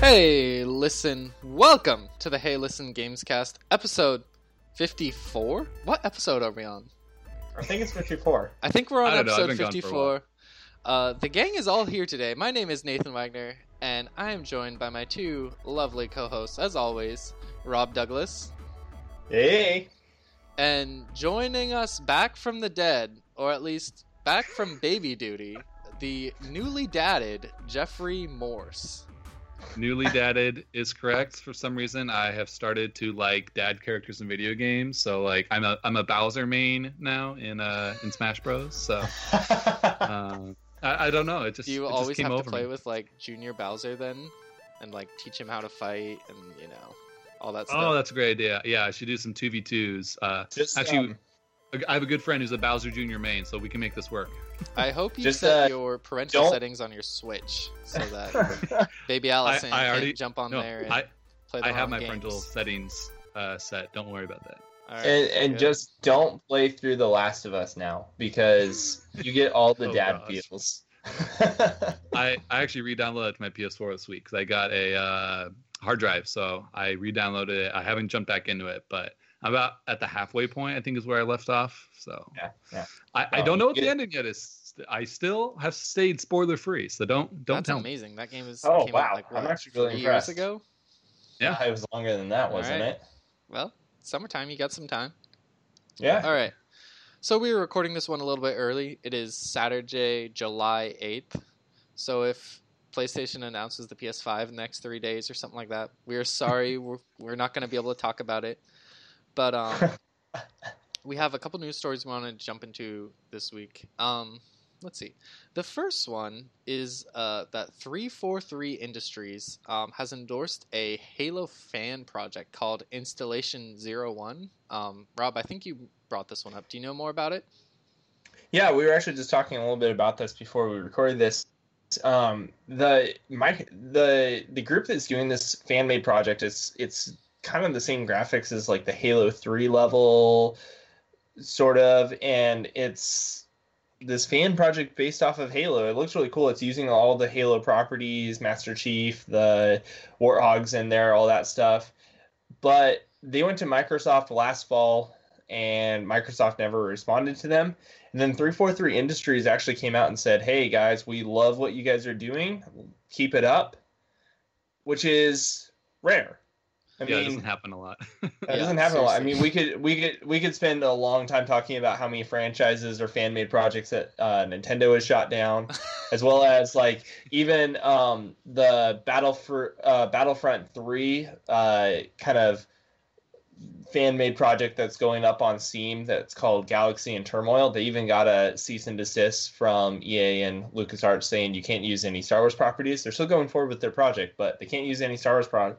Hey, listen. Welcome to the Hey Listen Gamescast, episode 54? What episode are we on? I think it's 54. I think we're on I don't know, I've episode been gone for a 54. Uh, the gang is all here today. My name is Nathan Wagner, and I am joined by my two lovely co hosts, as always, Rob Douglas, Hey! and joining us back from the dead, or at least back from baby duty, the newly dadded Jeffrey Morse. Newly dadded is correct. For some reason, I have started to like dad characters in video games. So like, I'm a I'm a Bowser main now in uh in Smash Bros. So uh, I, I don't know. It just Do you it just always came have to play me. with like Junior Bowser then, and like teach him how to fight and you know all that Stuff. Oh, that's a great idea. Yeah, I should do some two v twos. Uh, Just, actually, um, I have a good friend who's a Bowser Junior main, so we can make this work. I hope you Just, set uh, your parental don't- settings on your Switch so that baby Allison I already- can jump on no, there and I play the I have my games. parental settings uh, set. Don't worry about that. All right, and and just don't play through The Last of Us now because you get all the Oh, dad gosh. feels. I, I actually re-downloaded to my PS4 this week because I got a uh, hard drive, so I re-downloaded it. I haven't jumped back into it, but I'm about at the halfway point. I think is where I left off. So yeah, yeah. I, I Oh, don't know what the it. ending yet is. I still have stayed spoiler free, so don't don't that's tell me. amazing. That game is Oh, came wow. out like I'm what, actually really three impressed. years ago. Yeah. It was longer than that, wasn't Alright. it? Well, summertime, you got some time. Yeah. All right. So we were recording this one a little bit early. It is Saturday, July 8th. So if PlayStation announces the PS5 in the next three days or something like that, we are sorry. we're, we're not going to be able to talk about it. But um, we have a couple news stories we want to jump into this week. Um, let's see. The first one is uh, that 343 Industries um, has endorsed a Halo fan project called Installation Zero One. Um, Rob, I think you brought this one up. Do you know more about it? Yeah, we were actually just talking a little bit about this before we recorded this. Um, the my the the group that's doing this fan made project is it's kind of the same graphics as like the Halo Three level, sort of, and it's this fan project based off of Halo. It looks really cool. It's using all the Halo properties, Master Chief, the Warthogs in there, all that stuff. But they went to Microsoft last fall, and Microsoft never responded to them. And then 343 Industries actually came out and said, "Hey guys, we love what you guys are doing. Keep it up," which is rare. I yeah, it mean, doesn't happen a lot. that Yeah, doesn't happen a lot. I mean, we could we could we could spend a long time talking about how many franchises or fan made projects that uh, Nintendo has shot down, as well as like even um, the Battle for uh, Battlefront Three uh, kind of fan made project that's going up on Steam that's called Galaxy in Turmoil. They even got a cease and desist from EA and LucasArts saying you can't use any Star Wars properties. They're still going forward with their project, but they can't use any Star Wars pro-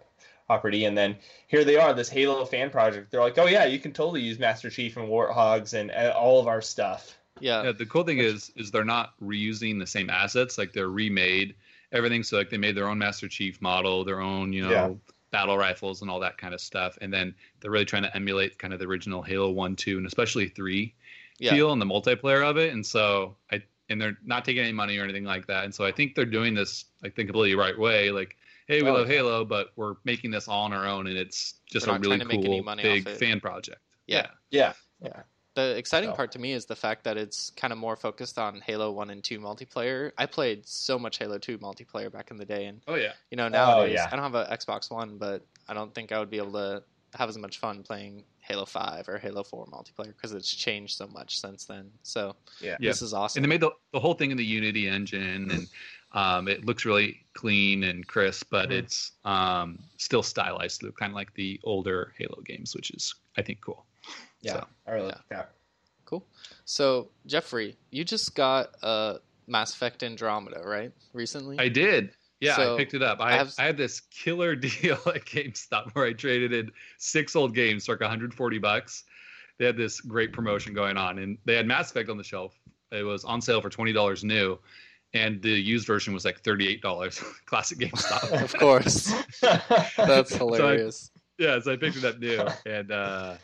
property. And then here they are, this Halo fan project. They're like, oh yeah, you can totally use Master Chief and Warthogs and uh, all of our stuff. Yeah. yeah, the cool thing is is they're not reusing the same assets. Like they're remade everything. So like they made their own Master Chief model, their own you know Yeah. battle rifles and all that kind of stuff. And then they're really trying to emulate kind of the original Halo One, Two, and especially Three Yeah. feel and the multiplayer of it. And so I and they're not taking any money or anything like that. And so I think they're doing this like the completely right way. Like, hey, we Oh, love yeah. Halo, but we're making this all on our own, and it's just We're a not really trying any cool money big off fan project. Yeah. Yeah. Yeah. The exciting So- part to me is the fact that it's kind of more focused on Halo 1 and 2 multiplayer. I played so much Halo 2 multiplayer back in the day, and Oh yeah. you know nowadays oh, yeah. I don't have an Xbox One, but I don't think I would be able to have as much fun playing Halo 5 or Halo 4 multiplayer because it's changed so much since then. So Yeah. Yeah. this is awesome. And they made the, the whole thing in the Unity engine, and um, it looks really clean and crisp, but Mhm. it's um, still stylized look kind of like the older Halo games, which is I think cool. Yeah. So, I really yeah. like that. Cool. So Jeffrey, you just got uh, Mass Effect Andromeda, right? Recently. I did. Yeah, So, I picked it up. I I, have- I had this killer deal at GameStop where I traded in six old games for like 140 bucks. They had this great promotion going on, and they had Mass Effect on the shelf. It was on sale for twenty dollars new, and the used version was like thirty-eight dollars. Classic GameStop. of course. That's hilarious. yeah, so I picked it up new, and uh,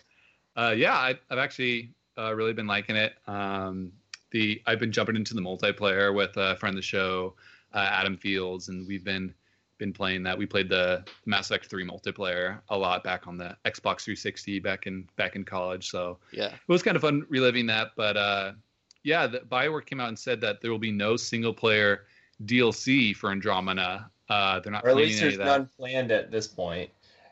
uh, yeah, I, I've actually uh, really been liking it. Um, the I've been jumping into the multiplayer with a friend of the show, uh, Adam Fields, and we've been been playing that. We played the Mass Effect 3 multiplayer a lot back on the Xbox 360 back in back in college. So Yeah. it was kind of fun reliving that. But uh, yeah, the, Bioware came out and said that there will be no single player DLC for Andromeda. Uh, they're not Or at planning least any there's of that. none planned at this point.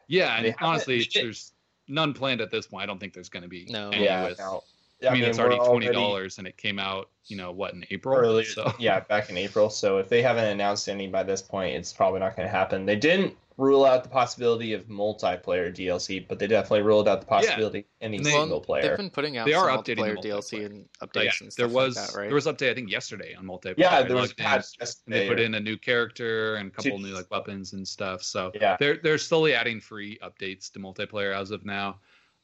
Yeah, They and honestly, they there's none planned at this point. I don't think there's going to be. No. any Yeah, with- no. I mean, it's we're already twenty dollars, and it came out, you know, what in April. early. So Yeah, back in April. So if they haven't announced any by this point, it's probably not going to happen. They didn't rule out the possibility of multiplayer DLC, but they definitely ruled out the possibility of any they- single player. They've been putting out They are updating the multiplayer DLC multiplayer. and updates yeah, and stuff there was like that, right? there was update I think yesterday on multiplayer. Yeah, there was logged in, patch and they put in a new character and a couple Jeez. new like weapons and stuff. So Yeah, they're they're slowly adding free updates to multiplayer as of now.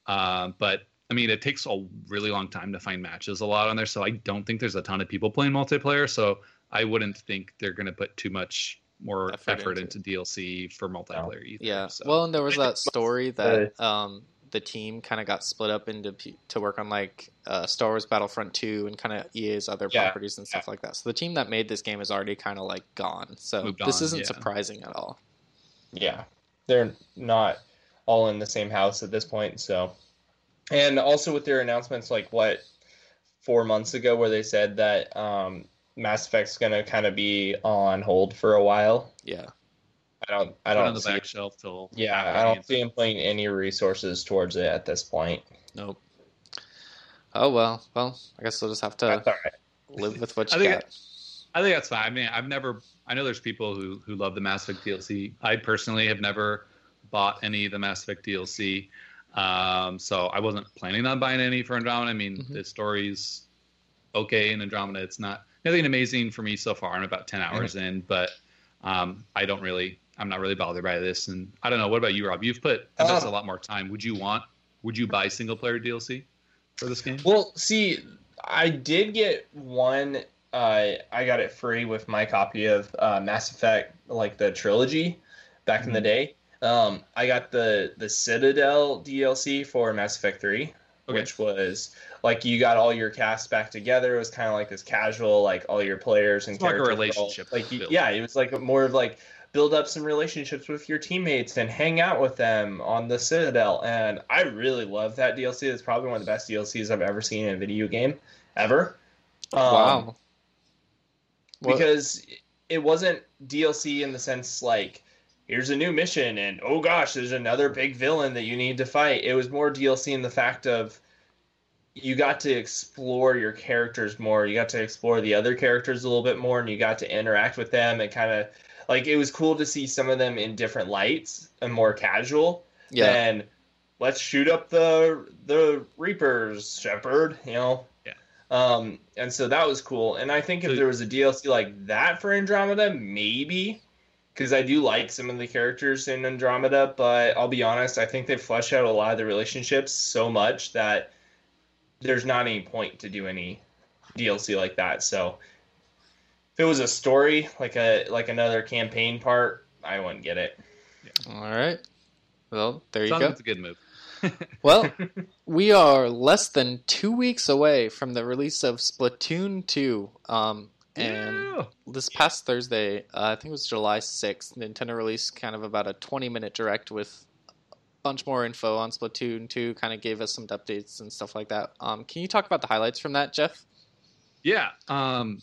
Um, but I mean, it takes a really long time to find matches a lot on there, so I don't think there's a ton of people playing multiplayer. So I wouldn't think they're going to put too much more Effort effort, into into, DLC for multiplayer either. Yeah. So. Well, and there was that story that um, the team kind of got split up into pe- to work on like uh, Star Wars Battlefront 2 and kind of EA's other Yeah, properties and stuff like that. So the team that made this game is already kind of like gone. So Moved this on, isn't yeah. surprising at all. yeah, they're not all in the same house at this point. So, and also with their announcements, like what four months ago, where they said that um, Mass Effect's going to kind of be on hold for a while. Yeah. I don't. I don't the see. back shelf till Yeah, I don't see him playing any resources towards it at this point. Nope. Oh well. Well, I guess we'll just have to That's all right. live with what I you think got. I think that's fine. I mean, I've never. I know there's people who who love the Mass Effect DLC. I personally have never bought any of the Mass Effect DLC, um, so I wasn't planning on buying any for Andromeda. I mean, Mhm. the story's okay in Andromeda. It's not nothing amazing for me so far. I'm about ten hours in, but um, I don't really. I'm not really bothered by this, and I don't know. What about you, Rob? You've put that's Um, a lot more time. Would you want? Would you buy single player DLC for this game? Well, see, I did get one. Uh, I got it free with my copy of uh, Mass Effect, like the trilogy, back in the day. Um, I got the the Citadel DLC for Mass Effect Three, Okay. which was like you got all your cast back together. It was kind of like this casual, like all your players and It's like a characters were all- relationship Like build. yeah, it was like more of like build up some relationships with your teammates and hang out with them on the Citadel. And I really love that DLC. It's probably one of the best DLCs I've ever seen in a video game ever. Um, wow. What- Because it wasn't DLC in the sense like here's a new mission and oh gosh, there's another big villain that you need to fight. It was more DLC in the fact of you got to explore your characters more. You got to explore the other characters a little bit more and you got to interact with them and kind of like it was cool to see some of them in different lights and more casual yeah. than let's shoot up the the reapers Shepard you know Yeah. um and so that was cool and i think if So- there was a dlc like that for andromeda maybe because i do like some of the characters in andromeda but i'll be honest i think they flesh out a lot of the relationships so much that there's not any point to do any dlc like that so if it was a story like a like another campaign part i wouldn't get it All right. Well, there you go. like it's a good move. Well, we are less than two weeks away from the release of Splatoon 2. Um, and This past Thursday, uh, I think it was July 6th, Nintendo released kind of about a 20 minute direct with a bunch more info on Splatoon 2, kind of gave us some updates and stuff like that. Um, can you talk about the highlights from that, Jeff? Yeah. Um,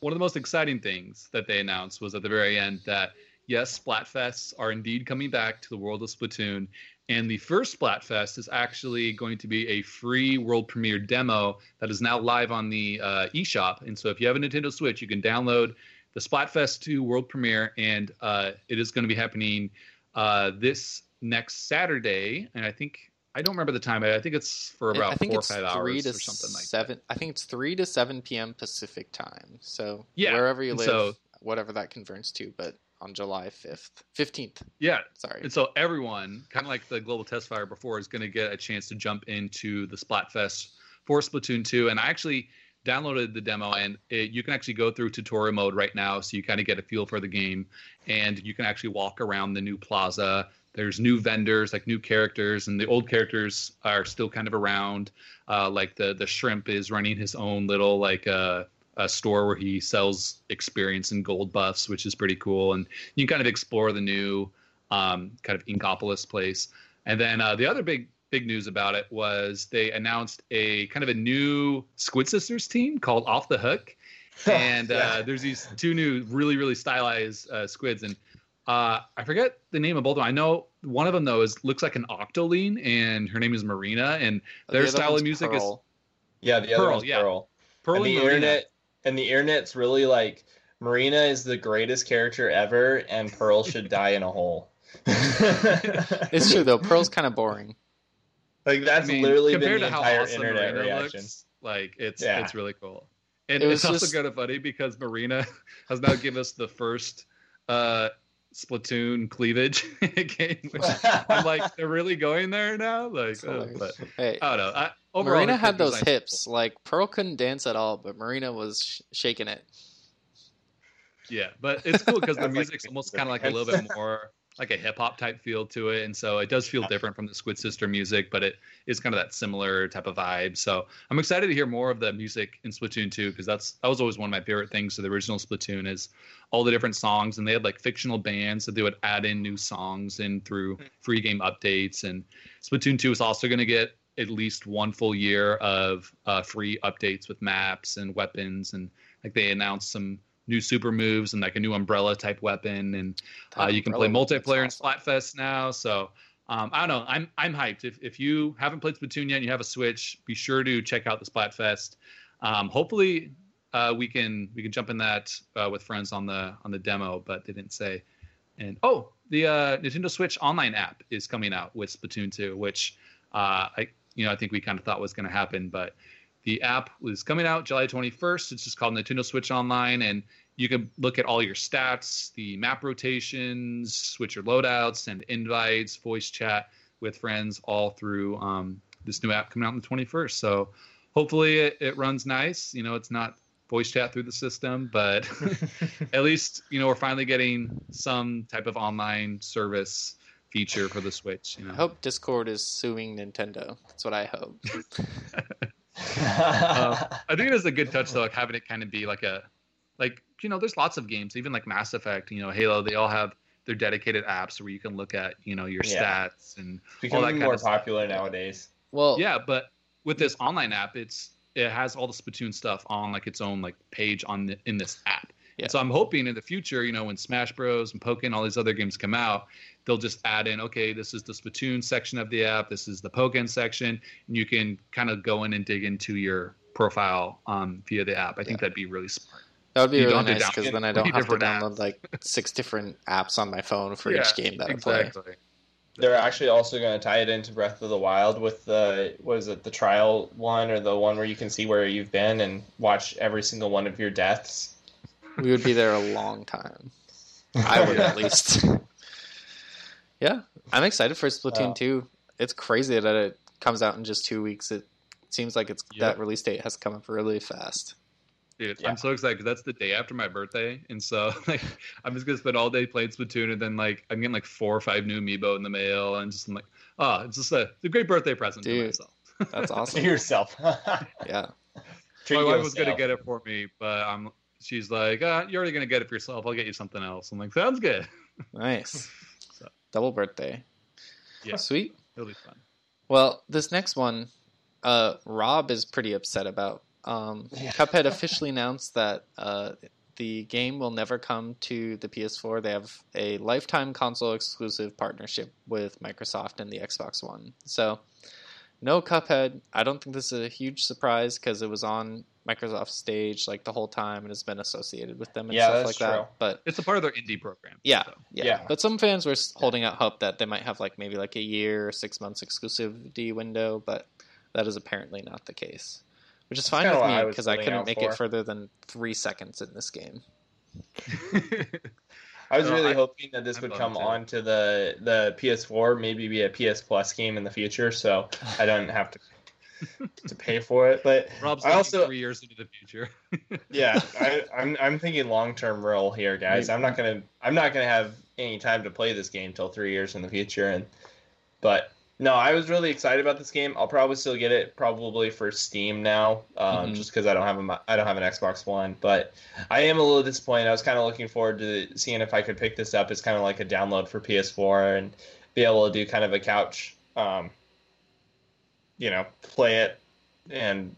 one of the most exciting things that they announced was at the very end that yes, Splatfests are indeed coming back to the world of Splatoon. And the first Splatfest is actually going to be a free world premiere demo that is now live on the uh, eShop. And so if you have a Nintendo Switch, you can download the Splatfest 2 world premiere, and uh, it is going to be happening uh, this next Saturday. And I think I don't remember the time, but I think it's for about I think four or it's five three hours to or something like that. seven. I think it's three to seven p.m. Pacific time. So Yeah, wherever you live, so- whatever that converts to, but on July fifth, fifteenth. Yeah, Sorry. And so everyone, kind of like the Global Test Fire before, is going to get a chance to jump into the Splatfest for Splatoon 2. And I actually downloaded the demo, and it, you can actually go through tutorial mode right now, so you kind of get a feel for the game, and you can actually walk around the new plaza. There's new vendors, like new characters, and the old characters are still kind of around. Uh, like the the shrimp is running his own little like uh, a store where he sells experience and gold buffs, which is pretty cool. And you can kind of explore the new um, kind of Inkopolis place. And then uh, the other big big news about it was they announced a kind of a new Squid Sisters team called Off the Hook, and Yeah. uh, there's these two new really really stylized uh, squids, and uh, I forget the name of both of them. I know one of them though is looks like an Octoling, and her name is Marina, and their other style of one's music is Yeah, the other Pearl, one's yeah. Pearl. Pearl and and the Marina. internet and the internet's really like Marina is the greatest character ever, and Pearl should die in a hole. It's true though. Pearl's kind of boring. Like that's I mean, literally been compared the to how entire awesome internet Marina reaction. looks, like it's Yeah. it's really cool. And It it's was also kind of funny because Marina has now given us the first uh Splatoon cleavage game. Which I'm like, they're really going there now. Like, uh, but Hey, I don't know. I, overall, Marina had those design's hips. Like Pearl couldn't dance at all, but Marina was sh- shaking it. Yeah, but it's cool because the Sounds like music's almost kind of like a little bit more like a hip hop type feel to it, and so it does feel different from the Squid Sister music, but it is kind of that similar type of vibe. So I'm excited to hear more of the music in Splatoon 2 because that's that was always one of my favorite things of the original Splatoon is all the different songs, and they had like fictional bands that they would add in new songs in through hmm. free game updates. And Splatoon 2 is also going to get at least one full year of uh, free updates with maps and weapons, and like they announced some new super moves and like a new umbrella type weapon and uh, you can play multiplayer in. Splatfest now. So um, I don't know. I'm I'm hyped. If if you haven't played Splatoon yet and you have a Switch, be sure to check out the Splatfest. Um, hopefully uh, we can we can jump in that uh, with friends on the on the demo, but they didn't say. And oh, the uh, Nintendo Switch online app is coming out with Splatoon 2, which uh, I you know I think we kind of thought was going to happen, but the app was coming out July 21st. It's just called Nintendo Switch Online, and you can look at all your stats, the map rotations, switch your loadouts, send invites, voice chat with friends, all through um, this new app coming out on the 21st. So hopefully it, it runs nice. You know, it's not voice chat through the system, but at least you know we're finally getting some type of online service feature for the Switch. You know, I hope Discord is suing Nintendo. That's what I hope. Um, I think it is a good touch though, like having it kind of be like a, like you know, there's lots of games, even like Mass Effect, you know, Halo. They all have their dedicated apps where you can look at you know your Yeah. stats and It's all that kind more of stuff. popular nowadays. Well, yeah. But with this online app, it's it has all the Splatoon stuff on like its own like page on the, in this app. Yeah. So I'm hoping in the future, you know, when Smash Bros and Pokemon, all these other games come out, they'll just add in, okay, this is the Splatoon section of the app, this is the Pokemon section, and you can kind of go in and dig into your profile um, via the app. I think that'd be really smart. that would be you really don't have to nice because download then I don't have to download apps. like six different apps on my phone for Yeah, each game that I play. exactly. They're actually also going to tie it into Breath of the Wild with the what is it, the trial one or the one where you can see where you've been and watch every single one of your deaths. We would be there a long time. I would at least. yeah, I'm excited for Splatoon Oh. 2. It's crazy that it comes out in just two weeks. It seems like it's Yep. that release date has come up really fast. Dude, Yeah. I'm so excited because that's the day after my birthday, and so like I'm just gonna spend all day playing Splatoon, and then like I'm getting like four or five new amiibo in the mail, and just I'm like, oh, it's just a, it's a great birthday present to myself. That's awesome. to awesome. yourself. yeah. Treat my wife was gonna get it for me, but I'm she's like, uh, you're already gonna get it for yourself. I'll get you something else. I'm like, sounds good. Nice. So- Double birthday. Yeah. Sweet. It'll be fun. Well, this next one, uh, Rob is pretty upset about. Um, Yeah. Cuphead officially announced that uh, the game will never come to the PS4. They have a lifetime console exclusive partnership with Microsoft and the Xbox One. So, no Cuphead. I don't think this is a huge surprise because it was on Microsoft's stage like the whole time and has been associated with them and Yeah, stuff like true. that. But It's a part of their indie program. yeah, so. yeah, Yeah. But some fans were holding out hope that they might have like maybe like a year or six months exclusivity window, but that is apparently not the case. Which is That's fine with me because I holding couldn't make for. it further than three seconds in this game. I was No, really I- hoping that this I'm would come too. onto the the PS4, maybe be a PS Plus game in the future, so I don't have to to pay for it. But Rob's I thinking also- three years into the future. yeah, I, I'm I'm thinking long term role here, guys. I'm not gonna I'm not gonna have any time to play this game till three years in the future, and but No, I was really excited about this game. I'll probably still get it probably for Steam now, um, Mhm. just because I don't have a I don't have an Xbox One. But I am a little disappointed. I was kind of looking forward to seeing if I could pick this up as kind of like a download for PS4 and be able to do kind of a couch, um, you know, play it and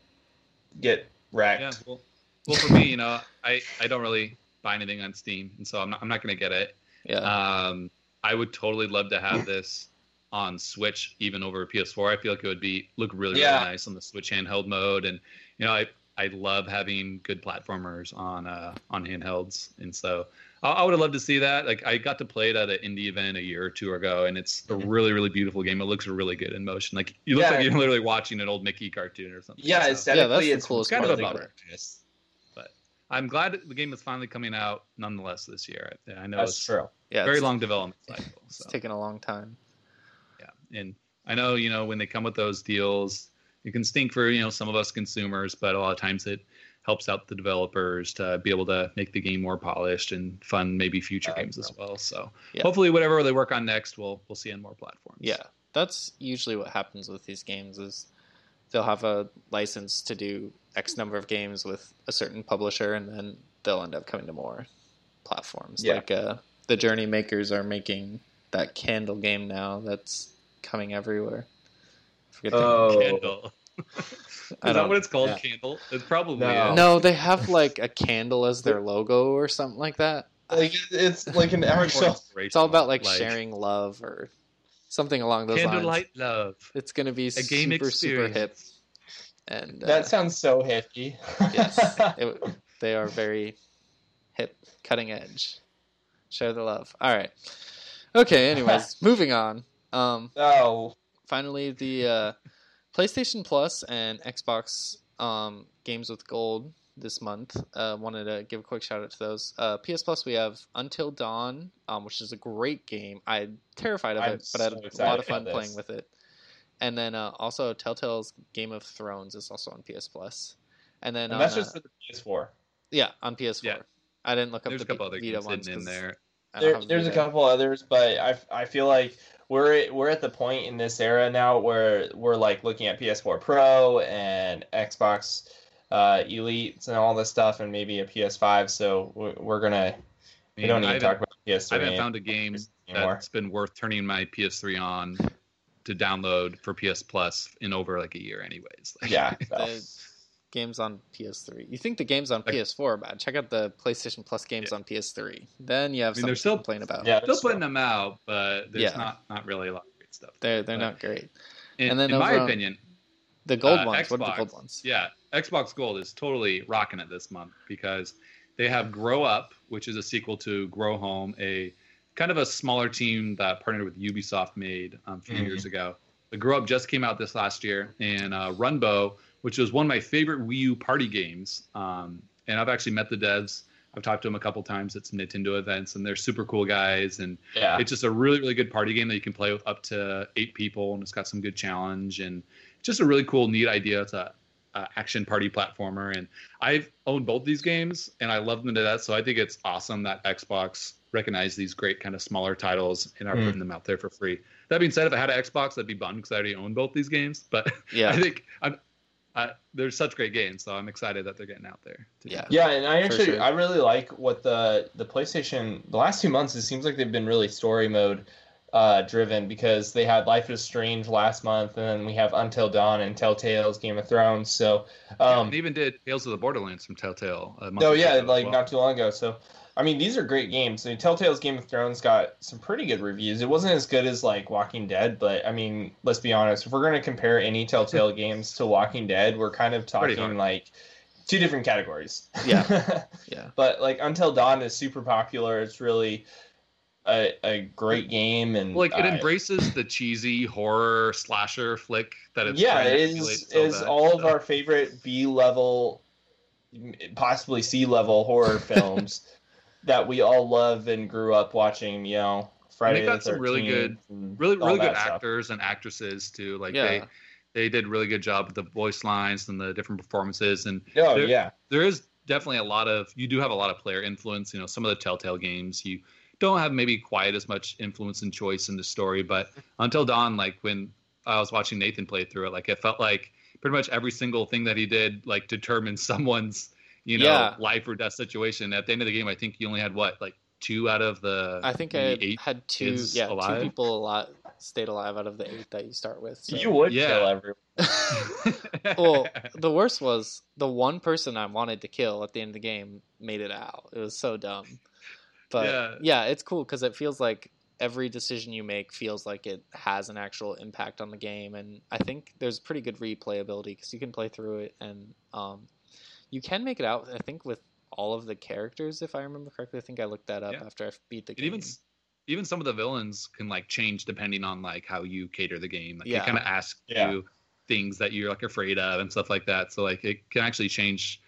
get wrecked. Yeah. Well, well, for me, you know, I I don't really buy anything on Steam, and so I'm not I'm not going to get it. Yeah. Um, I would totally love to have this on Switch, even over PS4. I feel like it would be look really Yeah. really nice on the Switch handheld mode, and you know, I I love having good platformers on uh on handhelds, and so I, I would have loved to see that. Like I got to play it at an indie event a year or two ago, and it's a Mhm. really really beautiful game. It looks really good in motion. Like you look Yeah. like you're literally watching an old Mickey cartoon or something. Yeah, So- aesthetically, the it's coolest kind of a really bummer. gorgeous. I'm glad the game is finally coming out nonetheless this year. I, I know That's it's true. yeah. very it's, long development cycle. It's So taken a long time. And I know you know when they come with those deals, it can stink for you know some of us consumers, but a lot of times it helps out the developers to be able to make the game more polished and fund maybe future Yeah, games as well. So Yeah. hopefully, whatever they work on next, we'll we'll see on more platforms. Yeah, that's usually what happens with these games is they'll have a license to do X number of games with a certain publisher, and then they'll end up coming to more platforms. Yeah. Like uh, the Journey makers are making that Candle game now that's coming everywhere. I forget the Oh. Candle. Is I that don't- what it's called? yeah. Candle. It probably No. is. No, they have like a candle as their logo or something like that. Like it's like an More actual. It's all about like, like sharing love or something along those lines. candlelight love. It's going to be A game super super hip, and uh, That sounds so hippie. yes, it, they are very hip, cutting edge. Share the love. All right. Okay. Anyways, moving on. Um, oh, finally, the uh, PlayStation Plus and Xbox um, games with gold this month. Uh, wanted to give a quick shout out to those. Uh, PS Plus, we have Until Dawn, um, which is a great game. I'm terrified of I'm it, but I had so a lot of fun playing with it. And then uh, also Telltale's Game of Thrones is also on PS Plus. And then and on, that's uh, just for the PS4. yeah, on PS4. Yeah. I didn't look up There's the a couple other Vita games ones in there. I don't There, there's a couple others, but I, I feel like we're we're at the point in this era now where we're like looking at PS4 Pro and Xbox uh, Elites and all this stuff, and maybe a PS5. So we're, we're gonna we I don't mean, need to talk haven't- about PS3 I haven't found a game anymore. that's been worth turning my PS3 on to download for PS Plus in over like a year, anyways. Like, Yeah, so. the games on PS3. You think the games on Like- PS4 are bad? Check out the PlayStation Plus games on PS3. Then you have I mean, something they're to still- complain about. yeah, still that's putting them out, but there's Yeah. not not really a lot of great stuff. They're they're But not great. In, and then in my on- opinion, The gold uh, ones. What are the gold ones? Yeah, Xbox Gold is totally rocking it this month because they have Grow Up, which is a sequel to Grow Home, a kind of a smaller team that partnered with Ubisoft made um, a few Mhm. years ago. The Grow Up just came out this last year, and uh, Runbow, which was one of my favorite Wii U party games. Um, and I've actually met the devs. I've talked to them a couple times at some Nintendo events, and they're super cool guys. And yeah. it's just a really really good party game that you can play with up to eight people and it's got some good challenge and just a really cool neat idea it's a, a action party platformer and i've owned both these games and i love them to death so i think it's awesome that xbox recognized these great kind of smaller titles and are Mm. putting them out there for free that being said if i had an xbox i'd be bummed because i already own both these games but Yeah. i think i'm I, they're such great games so i'm excited that they're getting out there too. Yeah. Yeah, and I actually sure. I really like what the the PlayStation the last two months it seems like they've been really story mode uh, driven because they had Life is Strange last month and then we have Until Dawn and Telltale's Game of Thrones. So Yeah, um and they even did tales of the borderlands from telltale a month no yeah, ago like well. not too long ago. So I mean these are great games. I mean, Telltale's Game of Thrones got some pretty good reviews. It wasn't as good as like Walking Dead, but I mean let's be honest, if we're gonna compare any Telltale games to Walking Dead, we're kind of talking like two different categories. Yeah. Yeah. but like Until Dawn is super popular. It's really a, a great game, and like it uh, embraces the cheesy horror slasher flick that it's yeah, to it is is all of our favorite B level, possibly C level horror films that we all love and grew up watching. You know, Friday got the some really good- really really good that stuff. actors and actresses too like Yeah. they they did a really good job with the voice lines and the different performances and Oh There- yeah, there is definitely a lot of you do have a lot of player influence you know some of the telltale games you don't have maybe quite as much influence and choice in the story but until dawn like when I was watching Nathan play through it. Like it felt like pretty much every single thing that he did like determined someone's you know Yeah. life or death situation. At the end of the game, I think you only had what like two out of the I think I had, eight. had two, kids yeah, alive? two people a lot stayed alive out of the eight that you start with. So. You would Yeah. kill everyone. well, the worst was the one person I wanted to kill at the end of the game made it out. It was so dumb. But Yeah. yeah, it's cool because it feels like every decision you make feels like it has an actual impact on the game, and I think there's pretty good replayability because you can play through it and um, you can make it out. I think with all of the characters, if I remember correctly. I think I looked that up Yeah. after I beat the It game. even even some of the villains can like change depending on like how you cater the game. Like Yeah. it kind of asks Yeah. you things that you're like afraid of and stuff like that. So like it can actually change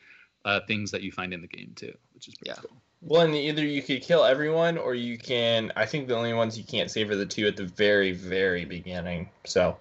uh, things that you find in the game too, which is pretty Yeah. cool. Well, and either you could kill everyone, or you can. I think the only ones you can't save are the two at the very, very beginning. So,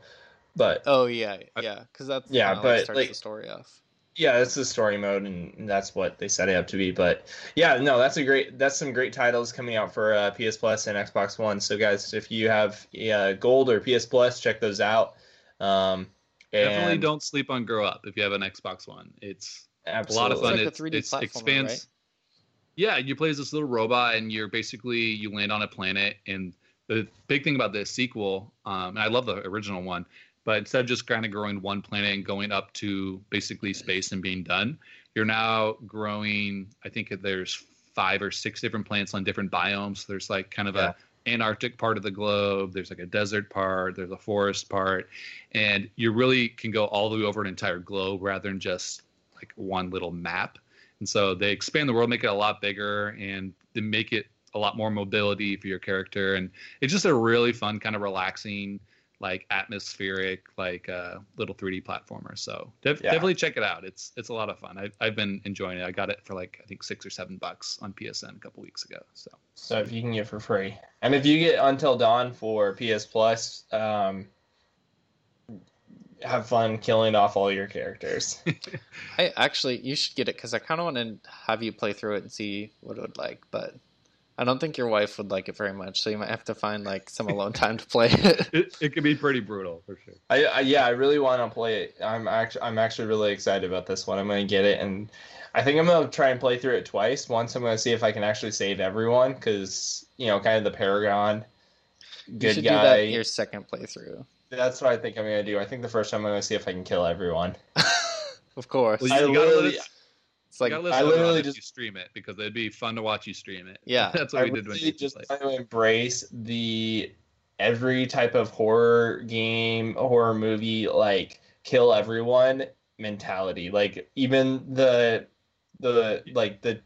but Oh yeah, yeah, because that's Yeah, kinda, but, starts like- the story off. Yeah, that's the story mode, and that's what they set it up to be. But yeah, no, that's a great. That's some great titles coming out for uh, PS Plus and Xbox One. So guys, if you have uh, Gold or PS Plus, check those out. Um, Definitely don't sleep on Grow Up if you have an Xbox One. It's a lot of fun. It's like a It's, 3D it's platformer, expands. right? Yeah, you play as this little robot, and you're basically you land on a planet. And the big thing about this sequel, um, and I love the original one, but instead of just kind of growing one planet and going up to basically space and being done, you're now growing. I think there's five or six different plants on different biomes. There's like kind of Yeah. a Antarctic part of the globe. There's like a desert part. There's a forest part, and you really can go all the way over an entire globe rather than just like one little map. And so they expand the world, make it a lot bigger, and they make it a lot more mobility for your character. And it's just a really fun, kind of relaxing, like atmospheric, like uh, little 3D platformer. So def- Yeah. definitely check it out. It's it's a lot of fun. I've I've been enjoying it. I got it for like I think six or seven bucks on PSN a couple weeks ago. So So if you can get it for free, and if you get Until Dawn for PS Plus, um, have fun killing off all your characters. I actually, you should get it because I kind of want to have you play through it and see what it would like, but I don't think your wife would like it very much. So you might have to find like some alone time to play it. it, it could be pretty brutal for sure. I, I yeah, I really want to play it. I'm actually I'm actually really excited about this one. I'm gonna get it, and I think I'm gonna try and play through it twice. Once I'm gonna see if I can actually save everyone, because you know, kind of the Paragon you good should guy. do that your second playthrough. That's what I think I'm gonna do. I think the first time I'm gonna see if I can kill everyone. of course, Well, I you, you gotta let literally- us, it's like gotta let us I literally just- you stream it because it'd be fun to watch you stream it. Yeah. that's what I we did when really you just played. to embrace the every type of horror game, horror movie, like kill everyone mentality. Like even the the like the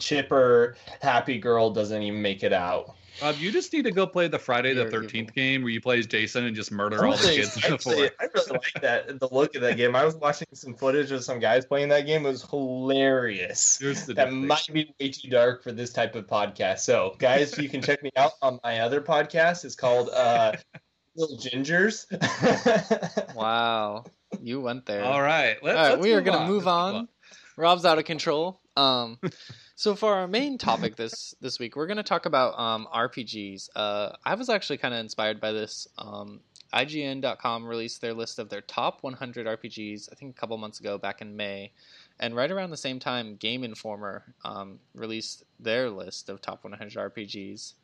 chipper happy girl doesn't even make it out. Rob, you just need to go play the Friday the Thirteenth game where you play as Jason and just murder all the Honestly, kids actually. I really like that the look of that game. I was watching some footage of some guys playing that game. It was hilarious. Here's the That difference. might be way too dark for this type of podcast. So, guys, you can check me out on my other podcast. It's called uh, Little Gingers. wow, you went there. All right, let's, All right, let's we are going to move Let's on. Rob's out of control. Um, so for our main topic this this week, we're going to talk about um, RPGs. Uh, I was actually kind of inspired by this. Um, IGN.com released their list of their top 100 RPGs. I think a couple months ago, back in May, and right around the same time, Game Informer um, released their list of top 100 RPGs.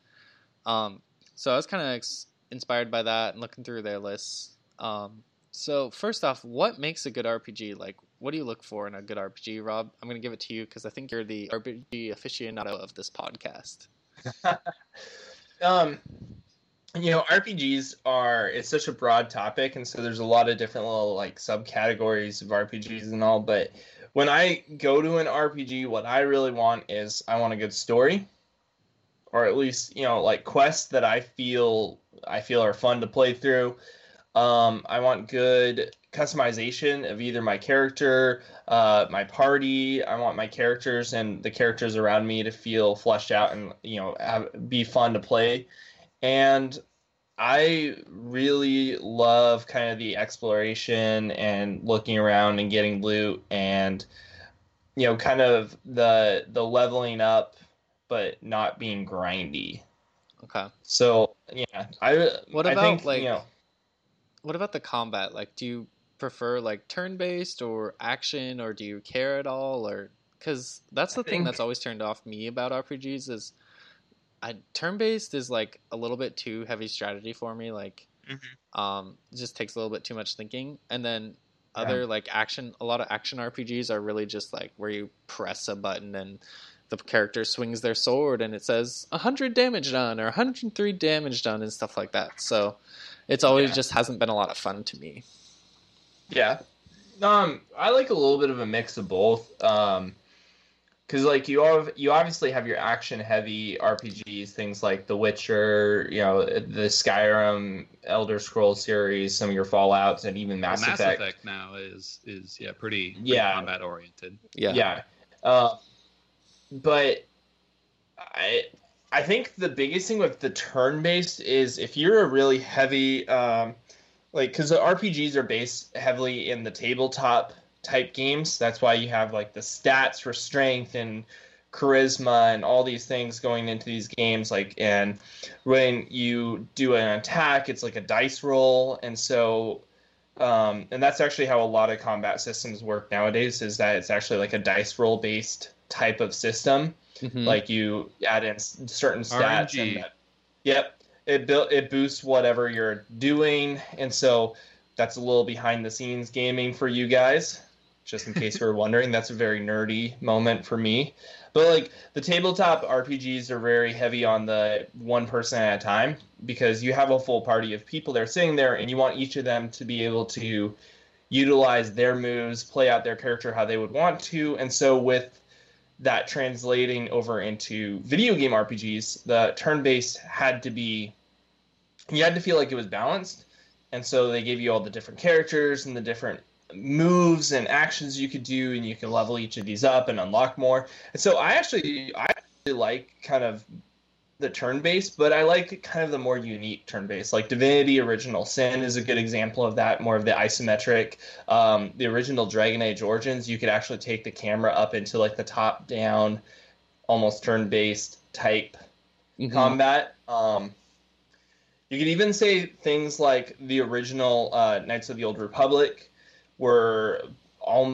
Um, so I was kind of ex- inspired by that and looking through their lists. Um, so first off, what makes a good RPG? Like, what do you look for in a good RPG, Rob? I'm going to give it to you because I think you're the RPG aficionado of this podcast. um, you know, RPGs are it's such a broad topic, and so there's a lot of different little like subcategories of RPGs and all. But when I go to an RPG, what I really want is I want a good story, or at least you know like quests that I feel I feel are fun to play through. Um, I want good customization of either my character, uh, my party. I want my characters and the characters around me to feel fleshed out and you know have, be fun to play. And I really love kind of the exploration and looking around and getting loot and you know kind of the the leveling up, but not being grindy. Okay. So yeah, I What I about, think, like- you know what about the combat? Like, do you prefer like turn-based or action, or do you care at all? Or because that's the I thing think- that's always turned off me about RPGs is, I turn-based is like a little bit too heavy strategy for me. Like, um, it just takes a little bit too much thinking, and then Yeah. other like action, a lot of action RPGs are really just like where you press a button and the character swings their sword and it says 100 damage done or 103 damage done and stuff like that. So it's always Yeah. just hasn't been a lot of fun to me. Yeah. Um, I like a little bit of a mix of both. Um, because like you have you obviously have your action heavy RPGs, things like The Witcher, you know, the Skyrim, Elder Scrolls series, some of your Fallout's, and even Well, Mass, Mass Effect. Effect. now is is yeah pretty, pretty Yeah. combat oriented. Yeah. Yeah. Uh, but I I think the biggest thing with the turn based is if you're a really heavy um, like because the RPGs are based heavily in the tabletop type games. That's why you have like the stats for strength and charisma and all these things going into these games like and when you do an attack it's like a dice roll and so um, and that's actually how a lot of combat systems work nowadays is that it's actually like a dice roll based type of system Mhm. like you add in certain stats RNG. and that, yep it built it boosts whatever you're doing and so that's a little behind the scenes gaming for you guys just in case you were wondering that's a very nerdy moment for me but like the tabletop rpgs are very heavy on the one person at a time because you have a full party of people that are sitting there and you want each of them to be able to utilize their moves play out their character how they would want to and so with that translating over into video game RPGs, the turn based had to be, you had to feel like it was balanced. And so they gave you all the different characters and the different moves and actions you could do, and you can level each of these up and unlock more. And so I actually, I actually like kind of the turn based, but I like kind of the more unique turn based. Like Divinity Original Sin is a good example of that, more of the isometric. Um, the original Dragon Age Origins, you could actually take the camera up into like the top down, almost turn based type Mhm. combat. Um, you could even say things like the original uh, Knights of the Old Republic were all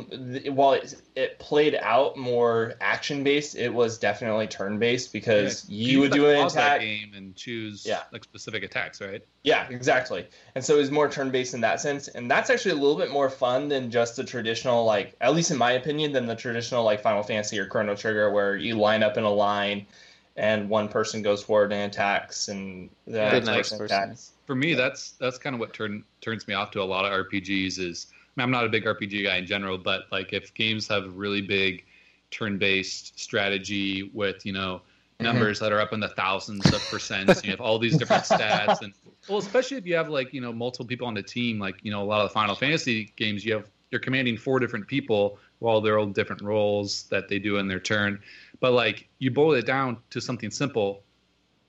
while it, it played out more action based, it was definitely turn based because Yeah, you would do an attack. game and choose Yeah. like specific attacks, right? Yeah, exactly. And so it was more turn based in that sense. And that's actually a little bit more fun than just the traditional, like, at least in my opinion, than the traditional, like, Final Fantasy or Chrono Trigger, where you line up in a line and one person goes forward and attacks and the next next person person. attacks. For me, that's that's kind of what turn turns me off to a lot of RPGs. Is I mean, I'm not a big RPG guy in general, but like if games have really big turn-based strategy with you know Mhm. numbers that are up in the thousands of percents, you have all these different stats, and well, especially if you have like you know multiple people on the team, like you know a lot of the Final Fantasy games, you have you're commanding four different people while they're all different roles that they do in their turn. But like you boil it down to something simple,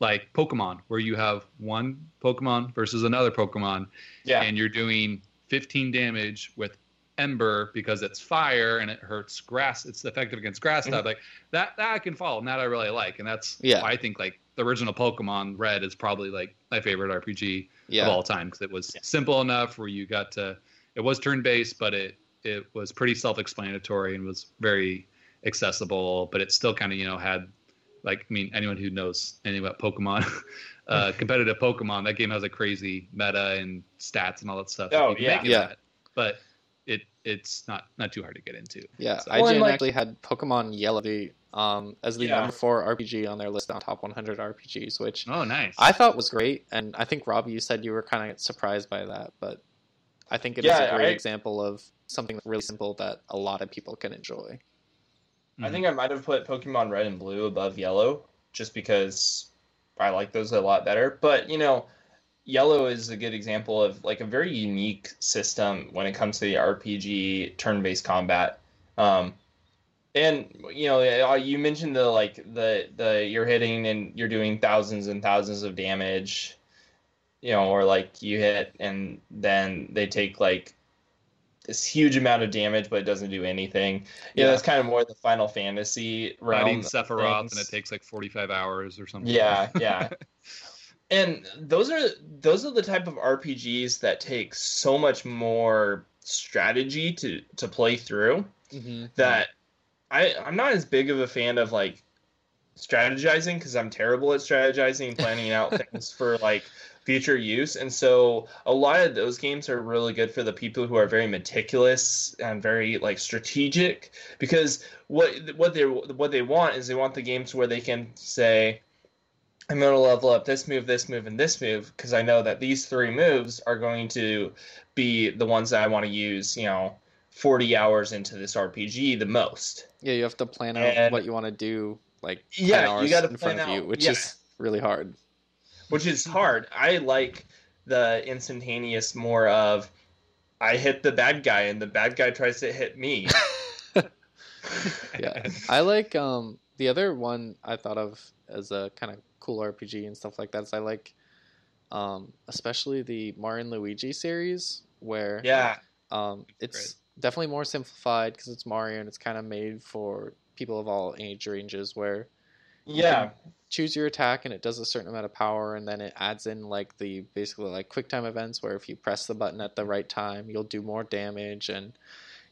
like Pokemon, where you have one Pokemon versus another Pokemon, Yeah. and you're doing 15 damage with Ember because it's fire and it hurts grass. It's effective against grass mm-hmm. type. Like that, that I can follow, and that I really like, and that's Yeah. why I think like the original Pokemon Red is probably like my favorite RPG Yeah. of all time because it was simple enough where you got to. It was turn based, but it it was pretty self explanatory and was very accessible. But it still kind of you know had like I mean anyone who knows anything about Pokemon, uh, competitive Pokemon, that game has a crazy meta and stats and all that stuff. Oh, You yeah. Yeah. that, but it it's not not too hard to get into. Yeah, So- Well, IGN like- actually had Pokemon Yellow um, as the Yeah. number four RPG on their list on top 100 RPGs, which Oh, nice. I thought was great. And I think Rob, you said you were kind of surprised by that, but I think it is Yeah, a great I- example of something really simple that a lot of people can enjoy. I think I might have put Pokemon Red and Blue above Yellow just because I like those a lot better. But, you know, Yellow is a good example of like a very unique system when it comes to the RPG turn-based combat. Um, and you know, uh, you mentioned the like the the you're hitting and you're doing thousands and thousands of damage, you know, or like you hit and then they take like this huge amount of damage, but it doesn't do anything. Yeah, Yeah. that's kind of more the Final Fantasy realm. fighting Sephiroth and it takes like 45 hours or something. Yeah, yeah. and those are those are the type of RPGs that take so much more strategy to to play through Mm-hmm. that I I'm not as big of a fan of like strategizing because I'm terrible at strategizing and planning out things for like future use and so a lot of those games are really good for the people who are very meticulous and very like strategic because what what they what they want is they want the games where they can say I'm going to level up this move, this move, and this move because I know that these three moves are going to be the ones that I want to use, you know, 40 hours into this RPG the most. Yeah, you have to plan out And- what you want to do, like 10 Yeah, you in front plan of you, out- which yeah. is really hard. Which is hard. I like the instantaneous more of I hit the bad guy and the bad guy tries to hit me. Yeah, I like um the other one I thought of as a kind of cool RPG and stuff like that is I like um especially the Mario and Luigi series where yeah. Um, it's definitely more simplified because it's Mario and it's kind of made for people of all age ranges. Where Yeah. choose your attack and it does a certain amount of power, and then it adds in like the basically like quick time events where if you press the button at the right time, you'll do more damage, and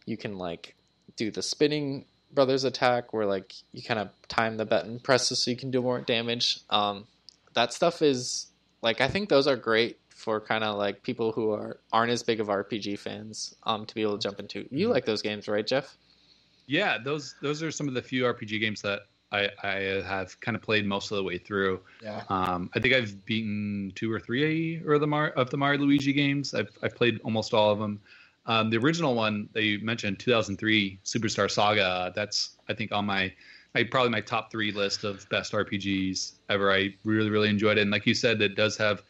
you can like do the spinning brothers attack where like you kind of time the button presses so you can do more damage. Um, that stuff is like I think those are great for kind of like people who are aren't as big of RPG fans um, to be able to jump into. You Mhm. like those games, right, Jeff? Yeah, those those are some of the few RPG games that I, I have kind of played most of the way through. Yeah. Um, I think I've beaten two or three or the Mar- of the Mario Luigi games. I've I've played almost all of them. Um, the original one that you mentioned, 2003 Superstar Saga. That's I think on my my probably my top three list of best RPGs ever. I really really enjoyed it, and like you said, it does have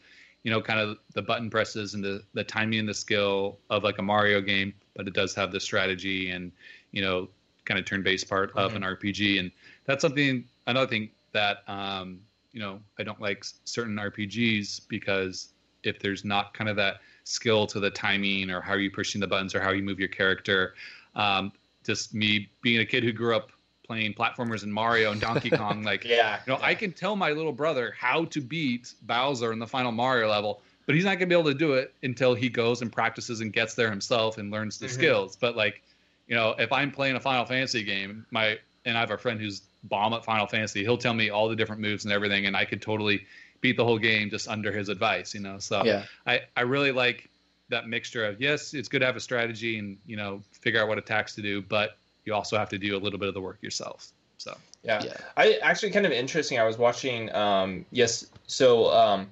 you know kind of the button presses and the the timing and the skill of like a Mario game, but it does have the strategy and you know kind of turn based part of an RPG, and that's something another thing that um, you know I don't like certain RPGs because if there's not kind of that skill to the timing or how are you pushing the buttons or how you move your character, um, just me being a kid who grew up playing platformers and Mario and Donkey Kong, like Yeah. you know, I can tell my little brother how to beat Bowser in the final Mario level, but he's not gonna be able to do it until he goes and practices and gets there himself and learns the Mhm. skills. But like, you know, if I'm playing a Final Fantasy game, my and I have a friend who's bomb at Final Fantasy, he'll tell me all the different moves and everything, and I could totally beat the whole game just under his advice. You know, so Yeah. I I really like that mixture of yes, it's good to have a strategy and you know figure out what attacks to do, but you also have to do a little bit of the work yourself. So Yeah. Yeah. I actually kind of interesting. I was watching. Um, yes, so um,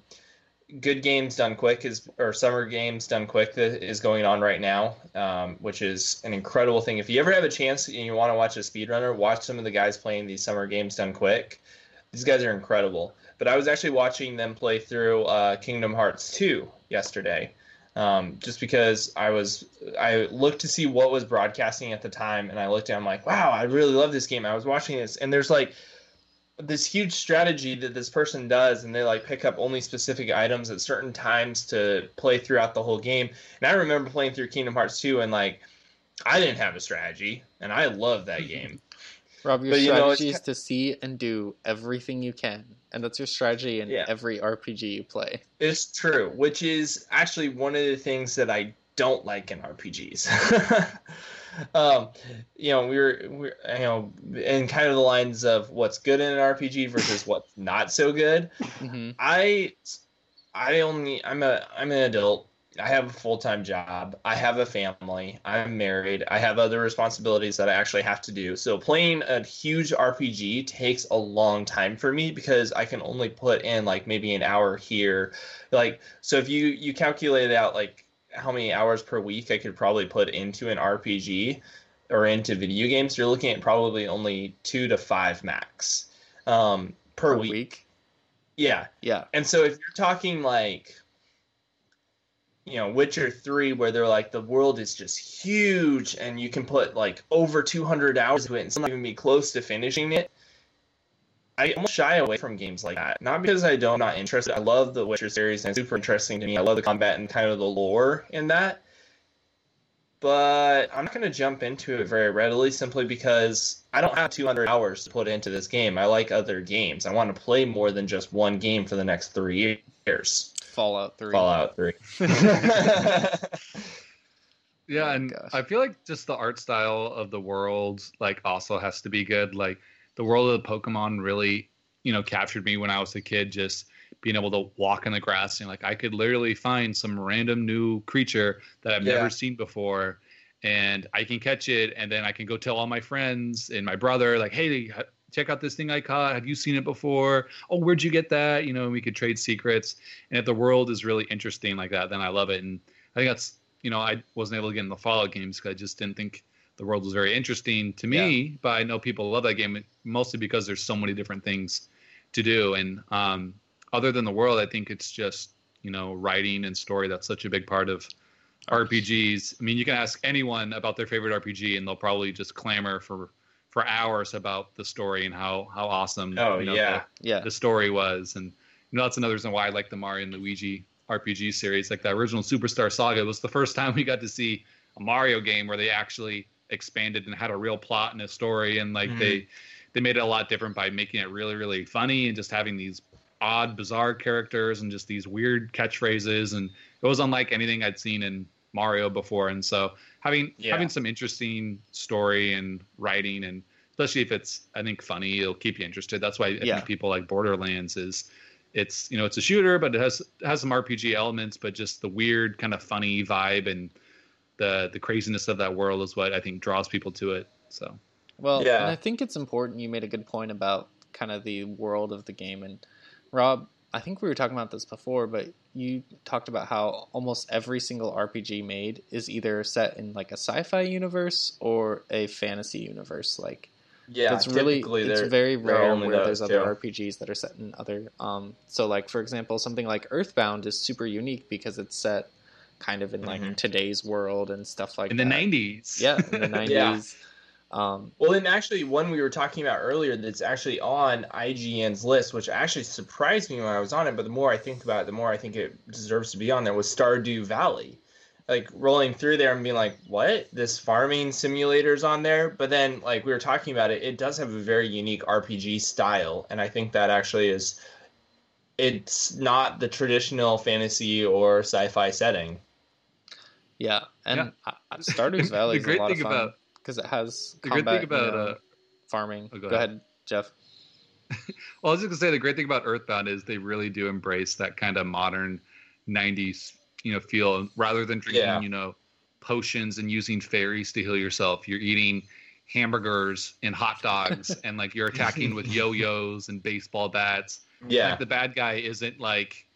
good games done quick is or summer games done quick that is going on right now, um, which is an incredible thing. If you ever have a chance and you want to watch a speedrunner, watch some of the guys playing these summer games done quick. These guys are incredible. But I was actually watching them play through uh, Kingdom Hearts 2 yesterday. Um, just because I was, I looked to see what was broadcasting at the time, and I looked and I'm like, wow, I really love this game. I was watching this, and there's like this huge strategy that this person does, and they like pick up only specific items at certain times to play throughout the whole game. And I remember playing through Kingdom Hearts 2, and like, I didn't have a strategy, and I love that game. Rob, your But, you know, strategy is to see and do everything you can, and that's your strategy in Yeah. every RPG you play. It's true, which is actually one of the things that I don't like in RPGs. um, you know, we're we're you know, in kind of the lines of what's good in an RPG versus what's not so good. hmm I I only I'm a I'm an adult. I have a full time job. I have a family. I'm married. I have other responsibilities that I actually have to do. So playing a huge RPG takes a long time for me because I can only put in like maybe an hour here. Like so if you you calculate it out like how many hours per week I could probably put into an RPG or into video games, you're looking at probably only 2 to 5 max um per, week. Yeah. Yeah. And so if you're talking like you know, Witcher 3 where they're like the world is just huge and you can put like over 200 hours into it and still not even be close to finishing it. I almost shy away from games like that. Not because I don't I'm not interested. I love the Witcher series and it's super interesting to me. I love the combat and kind of the lore in that. but I'm not going to jump into it very readily simply because I don't have 200 hours to put into this game. I like other games. I want to play more than just one game for the next three years. Fallout Three. Fallout 3. Yeah, Oh, and gosh. I feel like just the art style of the world like also has to be good. Like the world of the Pokemon really, you know, captured me when I was a kid. Just being able to walk in the grass and like I could literally find some random new creature that I've Yeah. never seen before, and I can catch it, and then I can go tell all my friends and my brother like, hey. Check out this thing I caught. Have you seen it before? Oh, where'd you get that? You know, we could trade secrets. And if the world is really interesting like that, then I love it. And I think that's you know, I wasn't able to get in the Fallout games because I just didn't think the world was very interesting to me. But I know people love that game mostly because there's so many different things to do. And um, other than the world, I think it's just you know writing and story that's such a big part of RPGs. I mean, you can ask anyone about their favorite RPG, and they'll probably just clamor for for hours about the story and how how awesome Oh, you know, yeah. Yeah. the story was. And you know, that's another reason why I like the Mario and Luigi RPG series. Like the original Superstar Saga was the first time we got to see a Mario game where they actually expanded and had a real plot and a story, and like Mhm. they they made it a lot different by making it really really funny and just having these odd bizarre characters and just these weird catchphrases and it was unlike anything I'd seen in Mario before and so having Yeah. having some interesting story and writing and especially if it's I think funny it'll keep you interested that's why I Yeah. think people like Borderlands is it's you know it's a shooter but it has it has some RPG elements but just the weird kind of funny vibe and the the craziness of that world is what I think draws people to it so Well, Yeah. and I think it's important. You made a good point about kind of the world of the game. And Rob, I think we were talking about this before, but you talked about how almost every single RPG made is either set in like a sci-fi universe or a fantasy universe. Like Yeah, it's really it's very rare where those there's other two. RPGs that are set in other. Um, so like for example, something like Earthbound is super unique because it's set kind of in like Mhm. today's world and stuff like that. in that. the 90s Yeah, in the nineties. Um, Well, then actually, one we were talking about earlier that's actually on IGN's list, which actually surprised me when I was on it. But the more I think about it, the more I think it deserves to be on there. Was Stardew Valley, like rolling through there and being like, "What? This farming simulator's on there?" But then, like we were talking about it, it does have a very unique RPG style, and I think that actually is. It's not the traditional fantasy or sci-fi setting. Yeah, and Yeah. I- I- Stardew's Valley is a lot thing of fun because it has the great combat, thing about you know, uh, farming. Oh, go, go ahead. ahead. Jeff. Well, I was just gonna say the great thing about Earthbound is they really do embrace that kind of modern '90s, you know, feel. Rather than drinking, Yeah. you know, potions and using fairies to heal yourself, you're eating hamburgers and hot dogs, and like you're attacking with yo-yos and baseball bats. Yeah, Like the bad guy isn't like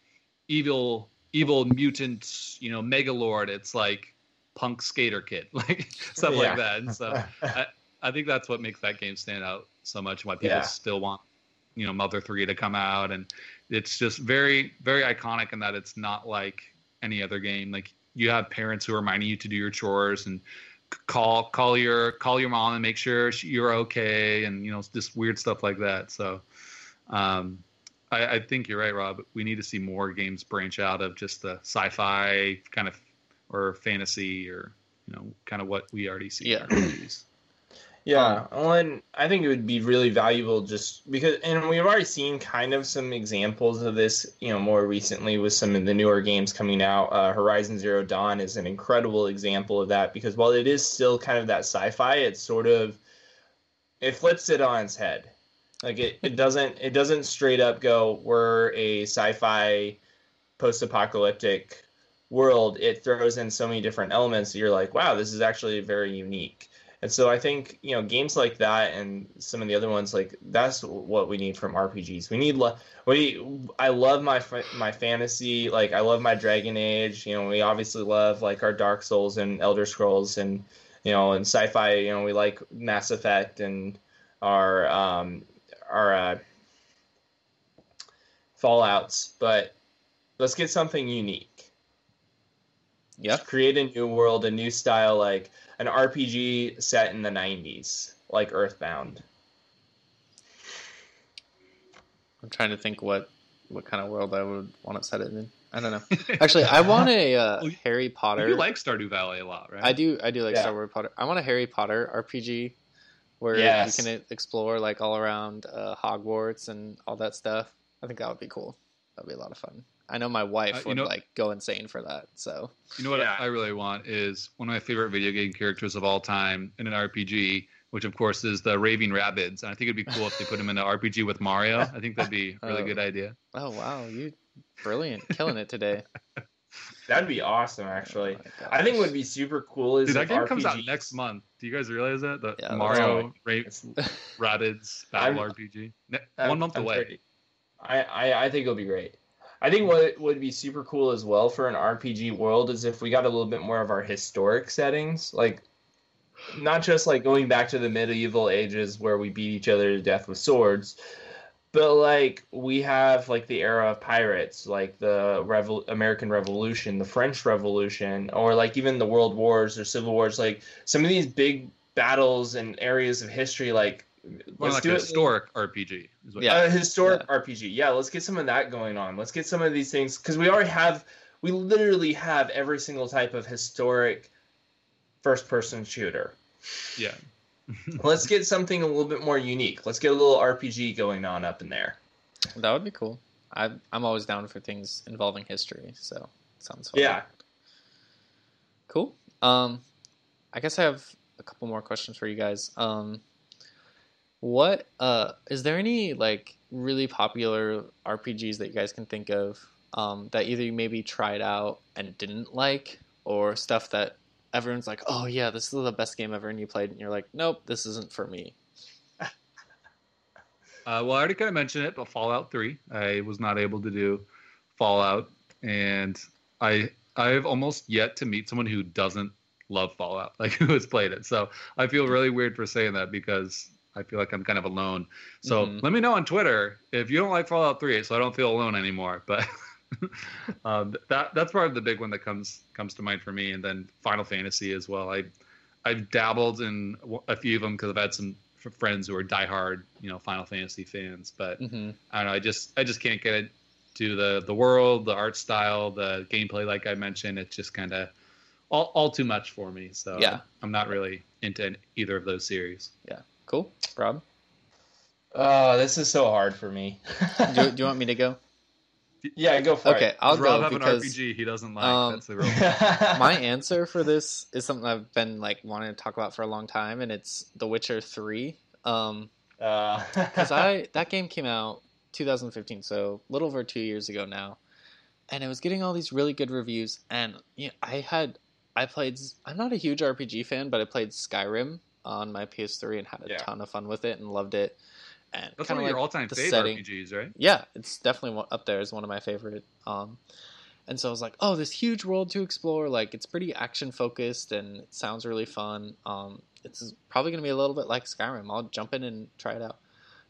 evil, evil mutant, you know, megalord. It's like punk skater kid, like stuff Yeah. like that. And so I think that's what makes that game stand out so much. Why people Yeah. still want, you know, Mother Three to come out, and it's just very, very iconic in that it's not like any other game. Like you have parents who are reminding you to do your chores and call call your call your mom and make sure she, you're okay, and you know, just weird stuff like that. So, um, I, I think you're right, Rob. We need to see more games branch out of just the sci-fi kind of or fantasy or you know, kind of what we already see. in Yeah. Yeah, well, and I think it would be really valuable just because, and we've already seen kind of some examples of this, you know, more recently with some of the newer games coming out. Uh, Horizon Zero Dawn is an incredible example of that because while it is still kind of that sci-fi, it's sort of it flips it on its head. Like it, it doesn't it doesn't straight up go we're a sci-fi post-apocalyptic world. It throws in so many different elements you're like, wow, this is actually very unique. And so I think you know games like that and some of the other ones like that's what we need from RPGs. We need lo- we I love my my fantasy like I love my Dragon Age. You know we obviously love like our Dark Souls and Elder Scrolls and you know and sci-fi. You know we like Mass Effect and our um our uh, Fallout's. But let's get something unique Yeah. create a new world, a new style, like an RPG set in the 90s, like Earthbound. I'm trying to think what what kind of world I would want to set it in. I don't know. Actually, I want a uh, Well, Harry Potter. You like Stardew Valley a lot, right? I do. I do like Yeah. Star Wars Potter. I want a Harry Potter RPG where Yes. you can explore like all around uh, Hogwarts and all that stuff. I think that would be cool. That'd be a lot of fun. I know my wife Uh, would know- like go insane for that. So You know what Yeah. I really want is one of my favorite video game characters of all time in an RPG, which of course is the Raving Rabbids. And I think it'd be cool if they put him in an RPG with Mario. I think that'd be a really Oh. good idea. oh wow, you brilliant, killing it today. That'd be awesome, oh actually. Oh I think what would be super cool is Dude, that if game comes out next month. Do you guys realize that? The Yeah, that's Mario right. Ra- It's, Rabbids Battle I'm- RPG. I'm- one month I'm away. pretty- I, I I think it'll be great. I think what would be super cool as well for an RPG world is if we got a little bit more of our historic settings, like not just like going back to the medieval ages where we beat each other to death with swords, but like we have like the era of pirates, like the Revol- American Revolution, the French Revolution, or like even the World Wars or Civil Wars. Like some of these big battles and areas of history, like More let's like do a it. historic RPG. Is what Yeah. A historic RPG. Yeah, let's get some of that going on. Let's get some of these things because we already have, we literally have every single type of historic first-person shooter. yeah. Let's get something a little bit more unique. Let's get a little RPG going on up in there. That would be cool. I'm I'm always down for things involving history. So sounds fun. Yeah. Cool. Um, I guess I have a couple more questions for you guys. Um, what uh, is there any like really popular RPGs that you guys can think of um, that either you maybe tried out and didn't like, or stuff that everyone's like, "Oh yeah, this is the best game ever," and you played, and you're like, "Nope, this isn't for me." Uh, well, I already kind of mentioned it, but Fallout 3. I was not able to do Fallout, and I I've almost yet to meet someone who doesn't love Fallout, like who has played it. So I feel really weird for saying that because I feel like I'm kind of alone. So Mhm. let me know on Twitter if you don't like Fallout 3, so I don't feel alone anymore. But um, that that's probably the big one that comes comes to mind for me, and then Final Fantasy as well. I I've dabbled in a few of them because I've had some friends who are diehard, you know, Final Fantasy fans. But hmm I don't know. I just I just can't get it to the the world, the art style, the gameplay. Like I mentioned, it's just kind of all all too much for me. So Yeah. I'm not really into either of those series. Yeah, cool, Rob. Oh, this is so hard for me. Do, do you want me to go? yeah, go for it. Okay, I'll Does Rob go have because an RPG he doesn't like. um, That's the real. my answer for this is something I've been like wanting to talk about for a long time, and it's The Witcher Three. Um, Uh, because I that game came out 2015, so a little over two years ago now, and it was getting all these really good reviews. And you know, I had I played. I'm not a huge RPG fan, but I played Skyrim on my PS3 and had a Yeah. ton of fun with it and loved it. And That's one of of your like all-time favorite setting- RPGs, right? yeah, it's definitely up there as one of my favorite. Um, and so I was like, oh, this huge world to explore. Like, it's pretty action focused and it sounds really fun. Um, it's probably going to be a little bit like Skyrim. I'll jump in and try it out.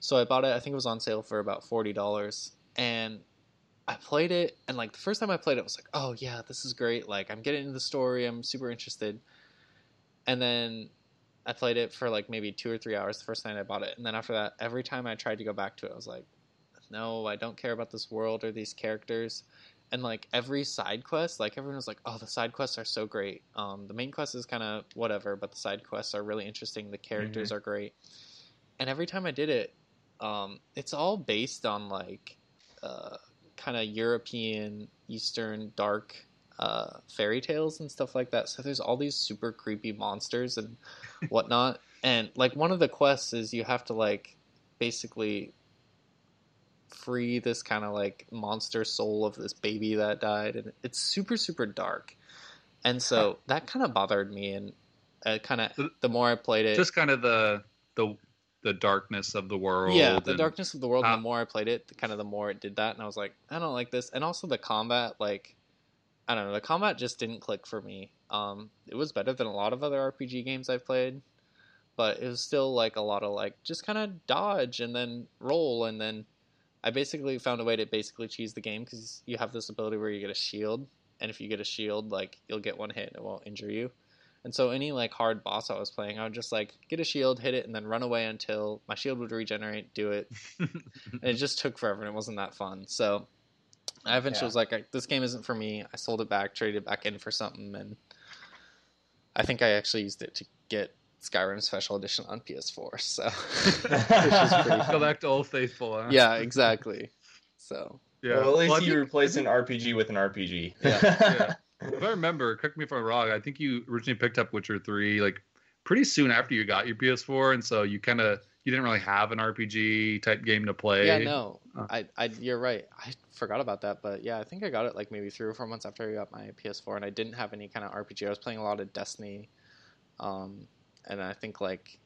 So I bought it. I think it was on sale for about forty dollars, and I played it. And like the first time I played it, I was like, oh yeah, this is great. Like I'm getting into the story. I'm super interested. And then I played it for like maybe two or three hours the first night I bought it, and then after that, every time I tried to go back to it, I was like, no, I don't care about this world or these characters. And like every side quest, like everyone was like, oh, the side quests are so great. Um, the main quest is kind of whatever, but the side quests are really interesting. The characters are great. And every time I did it, um, it's all based on like uh, kind of European, Eastern, dark uh, fairy tales and stuff like that. So there's all these super creepy monsters and whatnot. and like one of the quests is you have to like basically free this kind of like monster soul of this baby that died, and it's super super dark. And so that kind of bothered me, and uh, kind of the more I played it, Just kind of the the the darkness of the world. yeah, the and- darkness of the world. how- the more I played it, the kind of the more it did that, and I was like, I don't like this. And also the combat, like, I don't know, the combat just didn't click for me. Um, it was better than a lot of other RPG games I've played, but it was still like a lot of like just kind of dodge and then roll, and then I basically found a way to basically cheese the game because you have this ability where you get a shield, and if you get a shield, like you'll get one hit and it won't injure you. And so any like hard boss I was playing, I would just like get a shield, hit it, and then run away until my shield would regenerate, do it. and it just took forever and it wasn't that fun. So I eventually Yeah. was like, this game isn't for me. I sold it back, traded it back in for something, and I think I actually used it to get Skyrim Special Edition on PS4. So, which is pretty Go back to Old Faithful. Huh? yeah, exactly. So, yeah. Well, at least Well, you think- replaced an RPG with an RPG. Yeah. If I remember, correct me if I'm wrong. I think you originally picked up Witcher Three like pretty soon after you got your PS4, and so you kind of you didn't really have an RPG type game to play. yeah, no, Uh. I, I, you're right. I forgot about that, but yeah, I think I got it like maybe three or four months after I got my PS4, and I didn't have any kind of RPG. I was playing a lot of Destiny, um, and I think like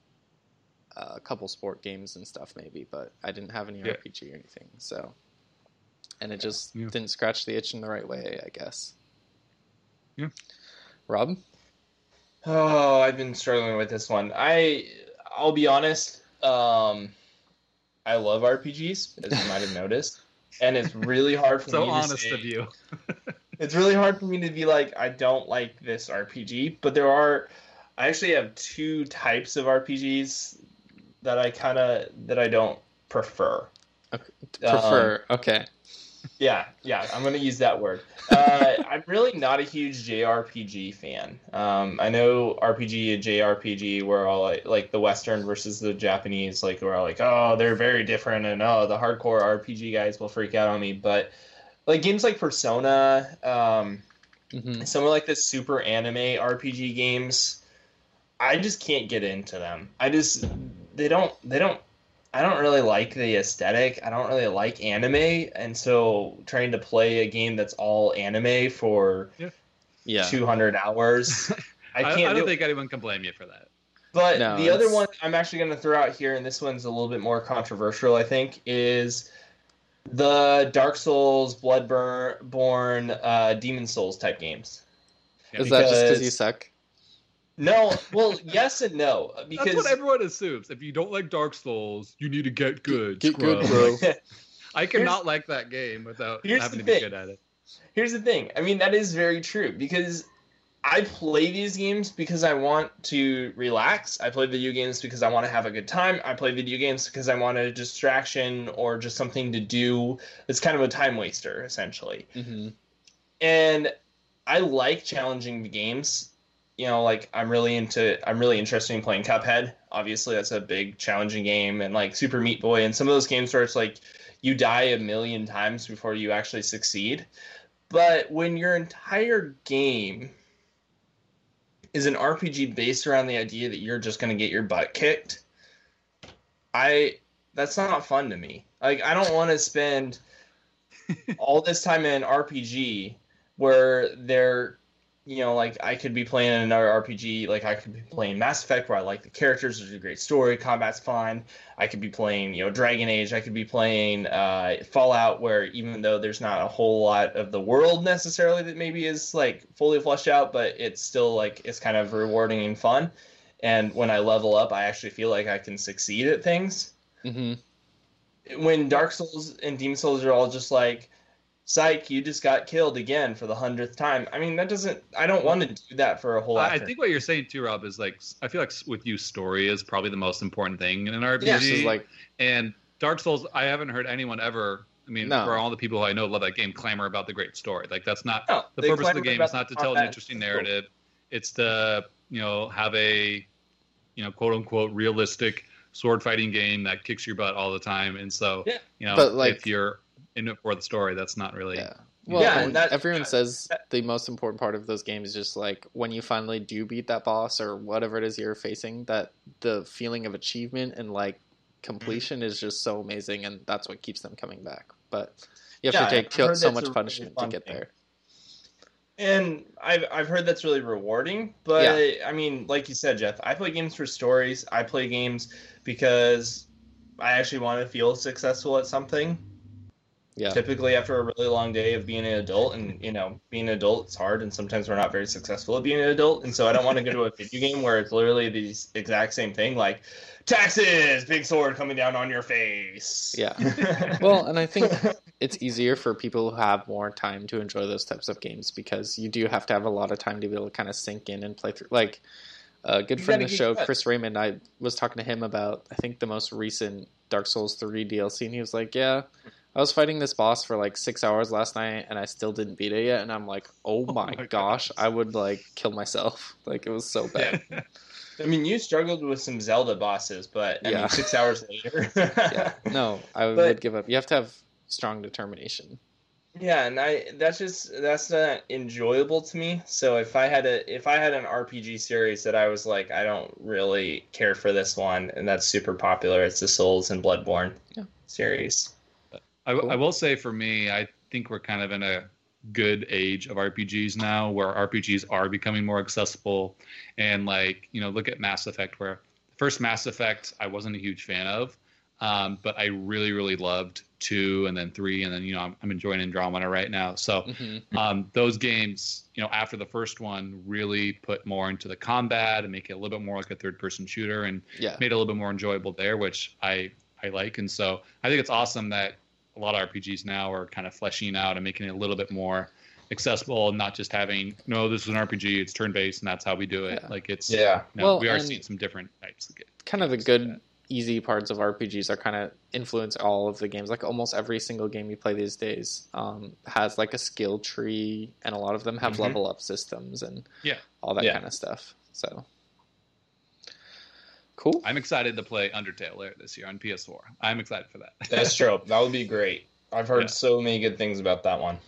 a couple sport games and stuff maybe, but I didn't have any Yeah. RPG or anything. So, and it just Yeah. didn't scratch the itch in the right way, I guess. Yeah. Rob, Oh, I've been struggling with this one. I I'll be honest. Um, I love RPGs, as you might have noticed, and it's really hard for So me to honest say- of you. It's really hard for me to be like, I don't like this RPG, but there are. I actually have two types of RPGs that I kind of that I don't prefer. prefer okay. Yeah, yeah, I'm gonna use that word. Uh, I'm really not a huge JRPG fan. Um, I know RPG and JRPG were all like, like the Western versus the Japanese, like we're all like, oh, they're very different, and oh, the hardcore RPG guys will freak out on me. But like games like Persona, um, hmm some of like the super anime RPG games, I just can't get into them. I just they don't they don't I don't really like the aesthetic. I don't really like anime, and so trying to play a game that's all anime for Yeah. 200 hours, I I, can't I do don't it. think anyone can blame you for that. But No, the other one I'm actually going to throw out here, and this one's a little bit more controversial, I think, is the Dark Souls, Bloodborne, uh, Demon Souls type games. Yeah, Is that just because because- you suck? No, well, yes and no, That's because what everyone assumes. If you don't like Dark Souls, you need to get good. Get good, bro. I cannot like that game without Here's having the to be good at it. Here's the thing. I mean, that is very true because I play these games because I want to relax. I play video games because I want to have a good time. I play video games because I want a distraction or just something to do. It's kind of a time waster, essentially. hmm And I like challenging the games. You know, like I'm really into I'm really interested in playing Cuphead. Obviously, that's a big challenging game and like Super Meat Boy and some of those games where it's like you die a million times before you actually succeed. But when your entire game is an RPG based around the idea that you're just going to get your butt kicked, I that's not fun to me. Like I don't want to spend all this time in an RPG where they're you know like I could be playing another RPG like I could be playing Mass Effect where I like the characters there's a great story combat's fine I could be playing you know Dragon Age I could be playing uh, Fallout where even though there's not a whole lot of the world necessarily that maybe is like fully fleshed out but it's still like it's kind of rewarding and fun. And when I level up I actually feel like I can succeed at things. Hmm when Dark Souls and Demon Souls are all just like, "Psych, you just got killed again for the hundredth time." I mean, that doesn't. I don't want to do that for a whole. I I think what you're saying too, Rob, is like I feel like with you, story is probably the most important thing in an RPG. Yeah, is like and Dark Souls, I haven't heard anyone ever. I mean, No. for all the people who I know love that game, clamor about the great story. Like that's not No, the purpose of the game. about Is not to tell an interesting narrative. It's to you know have a you know quote unquote realistic sword fighting game that kicks your butt all the time. And so Yeah. you know But, like- if you're in it for the story, that's not really. yeah. Well, Yeah, and and that- everyone that- says that- the most important part of those games is just like when you finally do beat that boss or whatever it is you're facing, that the feeling of achievement and like completion is just so amazing, and that's what keeps them coming back. But you have Yeah, to take I've kill- so much a really punishment to get thing. there. and I've I've heard that's really rewarding. But I mean, like you said, Jeff, I play games for stories. I play games because I actually want to feel successful at something. Yeah. typically after a really long day of being an adult and you know being an adult it's hard and sometimes we're not very successful at being an adult and so i don't want to go to a video game where it's literally the exact same thing like taxes big sword coming down on your face Yeah. Well, and I think it's easier for people who have more time to enjoy those types of games because you do have to have a lot of time to be able to kind of sink in and play through. Like a good You friend of the show, good. Chris Raymond, I was talking to him about I think the most recent Dark Souls three DLC, and he was like, "Yeah, I was fighting this boss for like six hours last night, and I still didn't beat it yet. And I'm like, oh, oh my, my gosh, gosh. I would like kill myself. Like it was so bad. I mean, you struggled with some Zelda bosses, but I Yeah. mean, six hours later. yeah, no, I But- would give up. You have to have strong determination. Yeah, and I that's just that's not enjoyable to me. So if I had a if I had an RPG series that I was like I don't really care for this one and that's super popular, it's the Souls and Bloodborne Yeah. series. I, Cool. I will say for me, I think we're kind of in a good age of RPGs now where RPGs are becoming more accessible. And like, you know, look at Mass Effect, where first Mass Effect I wasn't a huge fan of, um, but I really, really loved two and then three. And then, you know, I'm, I'm enjoying Andromeda right now. So hmm um, those games, you know, after the first one, really put more into the combat and make it a little bit more like a third person shooter and Yeah, made it a little bit more enjoyable there, which I I like. And so I think it's awesome that a lot of RPGs now are kind of fleshing out and making it a little bit more accessible and not just having no, this is an RPG, it's turn based, and that's how we do it. Yeah. Like it's Yeah. no, Well, we are seeing some different types of games. kind of the good like easy parts of RPGs are kind of influence all of the games. Like almost every single game you play these days um, has like a skill tree, and a lot of them have Mhm. level up systems and Yeah. all that Yeah. kind of stuff. So cool. I'm excited to play Undertale later this year on PS4. I'm excited for that. That's true. That would be great. I've heard Yeah. so many good things about that one.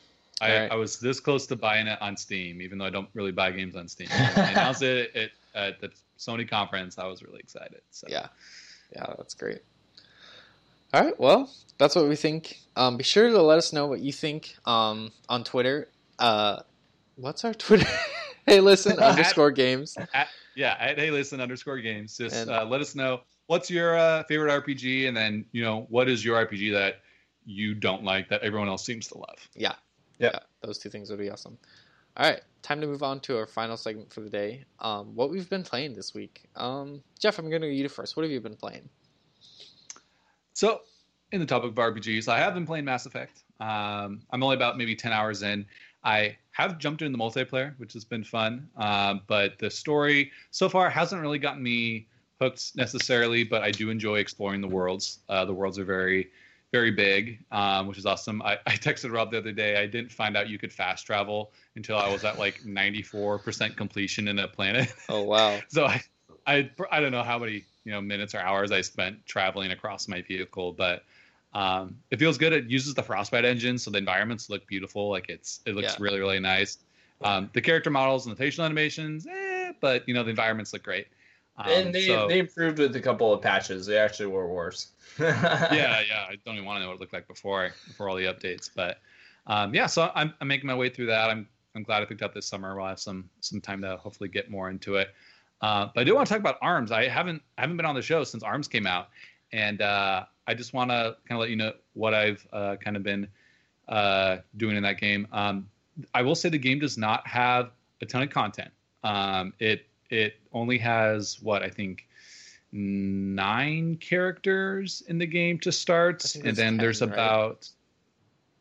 I, Alright. I was this close to buying it on Steam, even though I don't really buy games on Steam. When they announced it at, at the Sony conference. I was really excited. So Yeah, yeah, that's great. All right, well, that's what we think. Um, be sure to let us know what you think um, on Twitter. Uh, what's our Twitter? hey, listen underscore games. Yeah, at hey listen underscore games. Just And- uh, let us know what's your uh, favorite RPG, and then you know what is your RPG that you don't like that everyone else seems to love. Yeah. Yep. Yeah, those two things would be awesome. All right, time to move on to our final segment for the day. Um, what we've been playing this week. Um, Jeff, I'm going to go you first. What have you been playing? So, in the topic of RPGs, I have been playing Mass Effect. Um, I'm only about maybe 10 hours in. I have jumped into the multiplayer, which has been fun. Um, but the story so far hasn't really gotten me hooked necessarily, but I do enjoy exploring the worlds. Uh, the worlds are very, very big, um, which is awesome. I, I texted Rob the other day. I didn't find out you could fast travel until I was at like 94% completion in a planet. Oh, wow. so I, I I don't know how many you know minutes or hours I spent traveling across my vehicle, but um, it feels good. It uses the Frostbite engine, so the environments look beautiful. Like it's it looks Yeah. really really nice. Um, the character models and the facial animations, eh, but you know the environments look great. Um, and they, so- they improved with a couple of patches. They actually were worse. yeah, yeah. I don't even want to know what it looked like before before all the updates, but um, yeah. So I'm, I'm making my way through that. I'm I'm glad I picked up this summer. We'll have some some time to hopefully get more into it. Uh, but I do want to talk about Arms. I haven't I haven't been on the show since Arms came out, and uh, I just want to kind of let you know what I've uh, kind of been uh, doing in that game. Um, I will say the game does not have a ton of content. Um, it it only has what I think nine characters in the game to start, and it's then there's right? about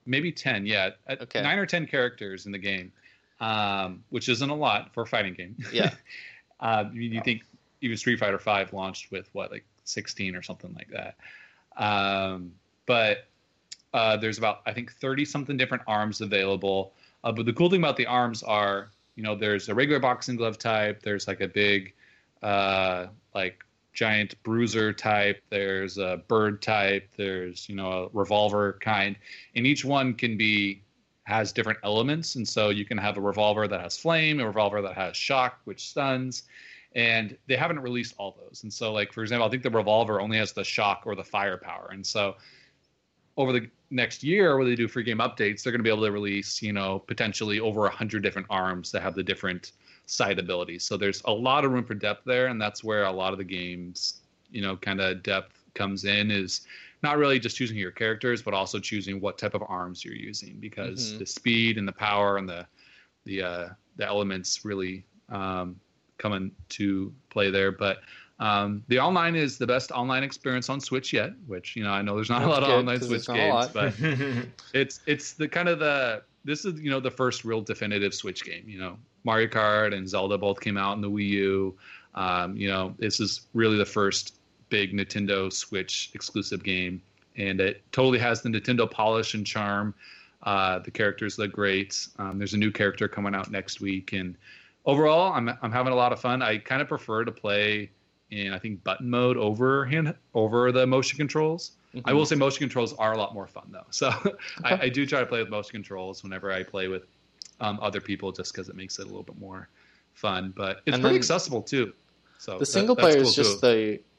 maybe ten. Yeah, uh, Okay. nine or ten characters in the game, um, which isn't a lot for a fighting game. Yeah. uh, you, you think even Street Fighter Five launched with what like sixteen or something like that, um, but uh, there's about I think thirty something different arms available. Uh, but the cool thing about the arms are, you know, there's a regular boxing glove type. There's like a big, uh, like giant bruiser type. There's a bird type. There's you know a revolver kind, and each one can be has different elements. And so you can have a revolver that has flame, a revolver that has shock, which stuns. And they haven't released all those. And so, like for example, I think the revolver only has the shock or the firepower. And so over the next year where they do free game updates they're going to be able to release you know potentially over 100 different arms that have the different side abilities so there's a lot of room for depth there and that's where a lot of the games you know kind of depth comes in is not really just choosing your characters but also choosing what type of arms you're using because Mhm. the speed and the power and the the uh the elements really um come to play there but um, the online is the best online experience on Switch yet, which you know I know there's not a That's lot of online Switch a games, but it's it's the kind of the this is you know the first real definitive Switch game. You know Mario Kart and Zelda both came out in the Wii U. Um, you know this is really the first big Nintendo Switch exclusive game, and it totally has the Nintendo polish and charm. Uh, the characters look great. Um, there's a new character coming out next week, and overall, I'm I'm having a lot of fun. I kind of prefer to play in I think button mode over hand over the motion controls. I will say motion controls are a lot more fun though. So I, I, do try to play with motion controls whenever I play with um, other people, just because it makes it a little bit more fun. But it's And pretty accessible too. So The single that's player cool, is just too.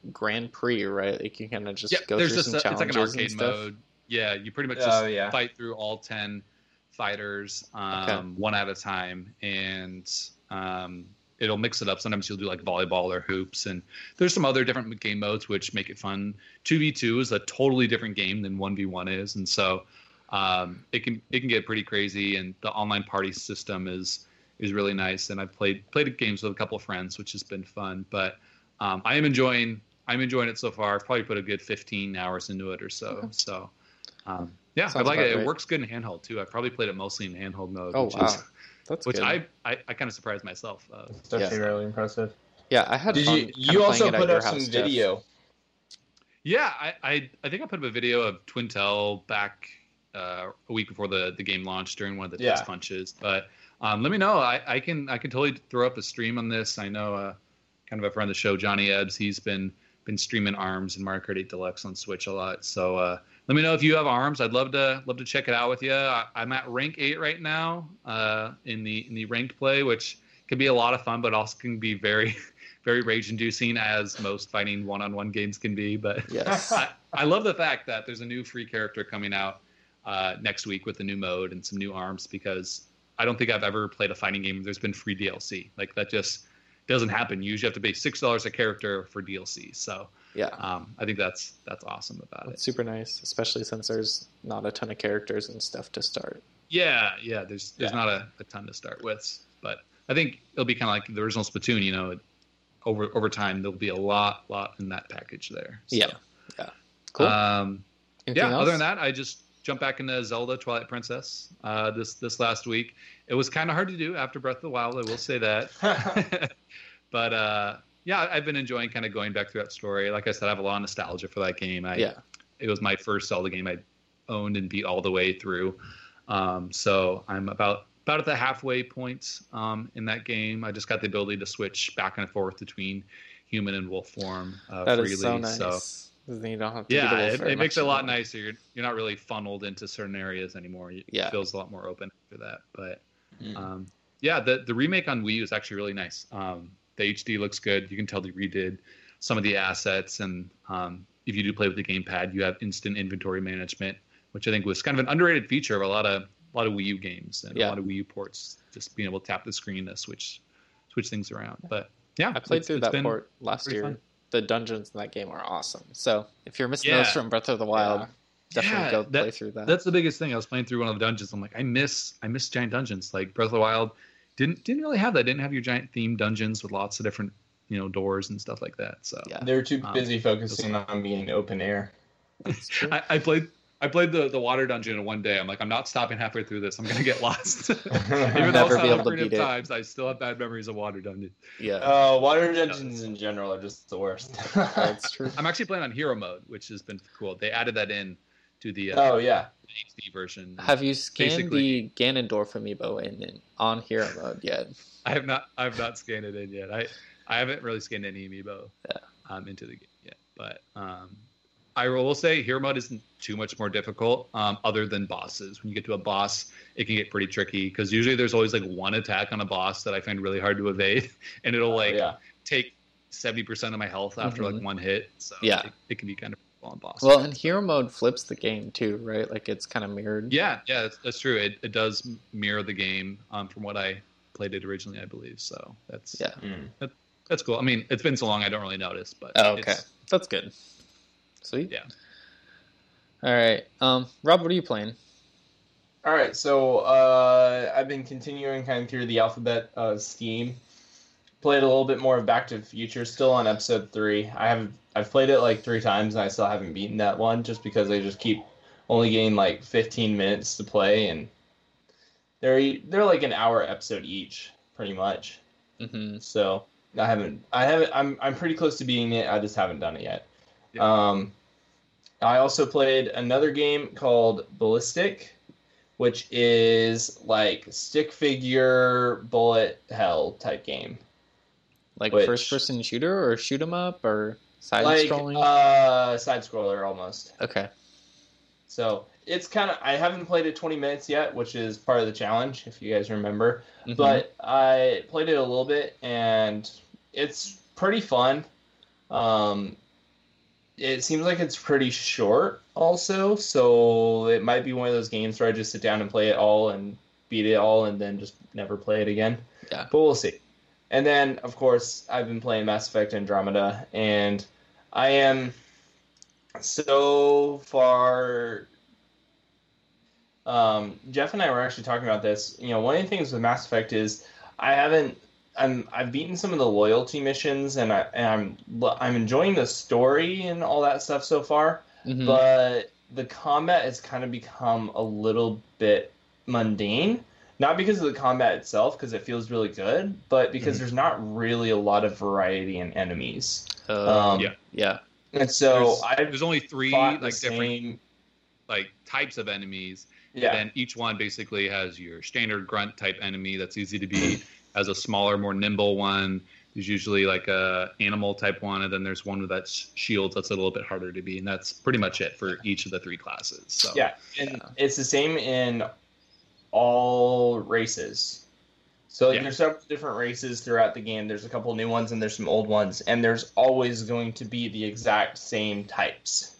the Grand Prix, right? Like you kind of just yeah. go There's through just some a, it's like challenges an and arcade stuff. mode. Yeah, you pretty much Oh, just yeah. fight through all ten fighters um, Okay. one at a time, and um, it'll mix it up. Sometimes you'll do like volleyball or hoops, and there's some other different game modes which make it fun. Two v two is a totally different game than one v one is, and so um, it can it can get pretty crazy. And the online party system is is really nice. And I've played played games with a couple of friends, which has been fun. But um, I am enjoying I'm enjoying it so far. I've probably put a good 15 hours into it or so. So um, yeah, I like it. It works good in handheld too. I've probably played it mostly in handheld mode, Oh which wow, is that's which good. I I, I kind of surprised myself. Uh, It's actually Yeah. really impressive. yeah, I had Did fun. you? You also playing it at put your up some house, Jeff. video. Yeah, I, I I think I put up a video of Twintelle back uh, a week before the, the game launched during one of the Yeah. test punches. But um, let me know. I, I can I can totally throw up a stream on this. I know uh, kind of a friend of the show, Johnny Ebbs. He's been been streaming Arms and Mario Kart 8 Deluxe on Switch a lot. So uh, let me know if you have Arms. I'd love to love to check it out with you. I, I'm at rank eight right now uh, in the in the ranked play, which can be a lot of fun, but also can be very very rage inducing as most fighting one on one games can be. But Yes. I, I love the fact that there's a new free character coming out uh, next week with a new mode and some new arms because I don't think I've ever played a fighting game. There's been free DLC like that just doesn't happen. You usually have to pay six dollars a character for DLC. So yeah, um, I think that's that's awesome about it's it. super nice, especially since there's not a ton of characters and stuff to start. Yeah, yeah. There's there's Yeah. not a, a ton to start with, but I think it'll be kind of like the original Splatoon. You know, over over time there'll be a lot lot in that package there. So, Yeah. Yeah. Cool. Um, yeah. else? Other than that, I just jumped back into Zelda Twilight Princess uh, this this last week. It was kind of hard to do after Breath of the Wild. I will say that. but uh, yeah, I've been enjoying kind of going back through that story. Like I said, I have a lot of nostalgia for that game. I, yeah, It was my first Zelda game I owned and beat all the way through. Um, so I'm about about at the halfway point um, in that game. I just got the ability to switch back and forth between human and wolf form uh, freely. so nice. So then you don't have to. yeah, it, it makes it a lot nicer. You're, you're not really funneled into certain areas anymore. It Yeah. feels a lot more open after that. But Mm. um, yeah, the the remake on Wii U is actually really nice. Um, the HD looks good. You can tell they redid some of the assets, and um, if you do play with the gamepad, you have instant inventory management, which I think was kind of an underrated feature of a lot of a lot of Wii U games and Yeah. a lot of Wii U ports. Just being able to tap the screen to switch switch things around. But yeah, I played through that port last year. fun. The dungeons in that game are awesome. So if you're missing Yeah. those from Breath of the Wild, Yeah. definitely Yeah, go that- play through that. That's the biggest thing. I was playing through one of the dungeons. I'm like, I miss, I miss giant dungeons. Like Breath of the Wild didn't didn't really have that. Didn't have your giant themed dungeons with lots of different, you know, doors and stuff like that. So Yeah. They were too Um, busy focusing on being open air. I, I played, I played the the water dungeon in one day. I'm like, I'm not stopping halfway through this. I'm gonna get lost. Even though Never it's be not able to operative beat it. times, I still have bad memories of water dungeon. yeah, Uh, water dungeons in general are just the worst. that's true. I'm actually playing on hero mode, which has been cool. They added that in to the uh, oh yeah, HD version. Have you scanned Basically- the Ganondorf amiibo in, in on hero mode yet? I have not. I have not scanned it in yet. I I haven't really scanned any amiibo Yeah. um, into the game yet. But um, I will say hero mode isn't too much more difficult, um, other than bosses. When you get to a boss, it can get pretty tricky because usually there's always like one attack on a boss that I find really hard to evade, and it'll like Oh, yeah. take seventy percent of my health after Mhm. like one hit. So Yeah. it, it can be kind of difficult on boss. Well, and hero mode flips the game too, right? Like it's kind of mirrored. yeah, yeah, that's, that's true. It, it does mirror the game um, from what I played it originally, I believe. So that's Yeah. Mm. That's cool. I mean, it's been so long, I don't really notice, but Oh, okay, it's- that's good. Sweet. Yeah. All right, um, Rob, what are you playing? All right, so uh, I've been continuing kind of through the alphabet uh, scheme. Played a little bit more of Back to the Future, still on episode three. I have I've played it like three times and I still haven't beaten that one, just because they just keep only getting like 15 minutes to play, and they're they're like an hour episode each, pretty much. Mm-hmm. So I haven't I haven't I'm I'm pretty close to beating it. I just haven't done it yet. Yeah. Um, I also played another game called Ballistic, which is like stick figure bullet hell type game. Like Which- first person shooter or shoot 'em up or side like scrolling? uh side scroller almost. okay. So it's kind of I haven't played it 20 minutes yet, which is part of the challenge if you guys remember. Mhm. But I played it a little bit and it's pretty fun. Um, it seems like it's pretty short also, so it might be one of those games where I just sit down and play it all and beat it all and then just never play it again. Yeah. But we'll see. And then of course I've been playing Mass Effect Andromeda and I am so far um, Jeff and I were actually talking about this. You know, one of the things with Mass Effect is I haven't. I'm I've beaten some of the loyalty missions, and I and I'm I'm enjoying the story and all that stuff so far. Mhm. But the combat has kind of become a little bit mundane. Not because of the combat itself, because it feels really good, but because Mhm. there's not really a lot of variety in enemies. Uh, Um, Yeah. yeah. And so there's, I've there's only three like the different same. like types of enemies. Yeah. And each one basically has your standard grunt type enemy that's easy to beat, has a smaller, more nimble one. There's usually like a animal type one, and then there's one with that shield that's a little bit harder to be, and that's pretty much it for each of the three classes. So Yeah, and Yeah. it's the same in all races. So Yeah. there's several different races throughout the game. There's a couple new ones and there's some old ones, and there's always going to be the exact same types.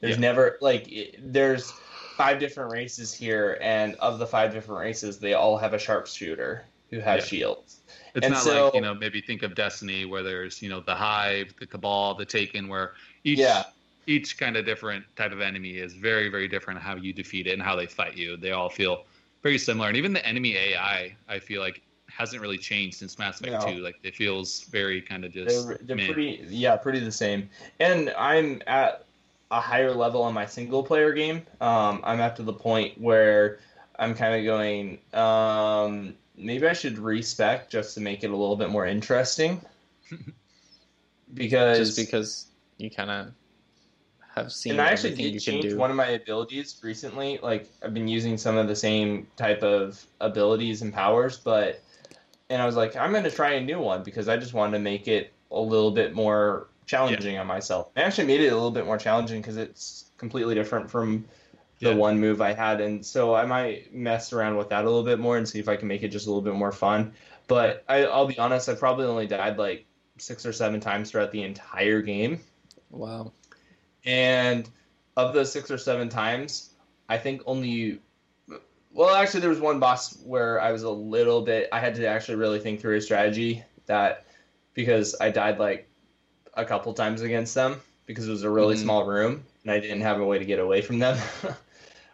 There's Yeah. never like it, there's five different races here, and of the five different races, they all have a sharpshooter who has Yeah. shields. It's And not so- like you know maybe think of Destiny where there's you know the Hive, the Cabal, the Taken, where each Yeah. each kind of different type of enemy is very very different how you defeat it and how they fight you. They all feel very similar, and even the enemy AI I feel like hasn't really changed since Mass Effect No. Two. Like it feels very kind of just They're, they're pretty, yeah, pretty the same. And I'm at a higher level on my single player game. Um, I'm at to the point where I'm kind of going, um, maybe I should respec just to make it a little bit more interesting. because, Just because you kind of have seen and I actually did change one of my abilities recently. Like I've been using some of the same type of abilities and powers, but and I was like, I'm going to try a new one because I just wanted to make it a little bit more challenging on myself. I actually made it a little bit more challenging because it's completely different from the Yeah. one move I had, and so I might mess around with that a little bit more and see if I can make it just a little bit more fun. But I, I'll be honest, I probably only died like six or seven times throughout the entire game. Wow. And of those six or seven times, I think only. Well, actually, there was one boss where I was a little bit. I had to actually really think through a strategy that because I died like a couple times against them because it was a really Mhm. small room and I didn't have a way to get away from them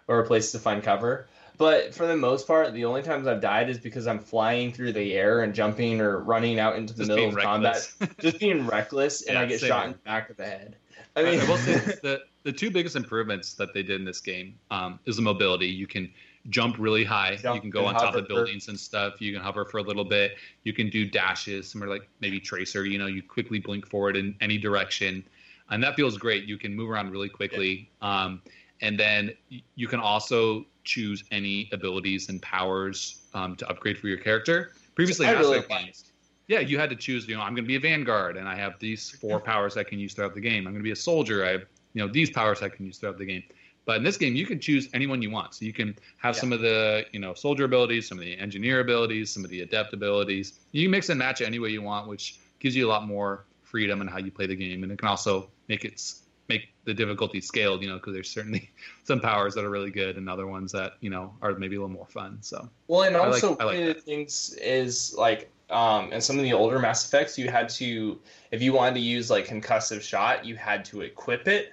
or a place to find cover. But for the most part, the only times I've died is because I'm flying through the air and jumping or running out into the just middle of combat just being reckless and Yeah, I get shot here. in the back of the head. I mean, I will say the the two biggest improvements that they did in this game um, is the mobility. You can jump really high. Jump you can go on top of buildings and stuff. You can hover for a little bit. You can do dashes, similar like maybe Tracer. You know, you quickly blink forward in any direction, and that feels great. You can move around really quickly. Um, and then you can also choose any abilities and powers um, to upgrade for your character. Previously, I really like. yeah, you had to choose. You know, I'm going to be a vanguard, and I have these four powers I can use throughout the game. I'm going to be a soldier. I have you know these powers I can use throughout the game. But in this game, you can choose anyone you want. So you can have Yeah. some of the you know soldier abilities, some of the engineer abilities, some of the adept abilities. You can mix and match it any way you want, which gives you a lot more freedom in how you play the game, and it can also make it make the difficulty scaled. You know, because there's certainly some powers that are really good, and other ones that you know are maybe a little more fun. So Well, and I like- also I like one of the things is like um and some of the older Mass Effects, you had to if you wanted to use like concussive shot, you had to equip it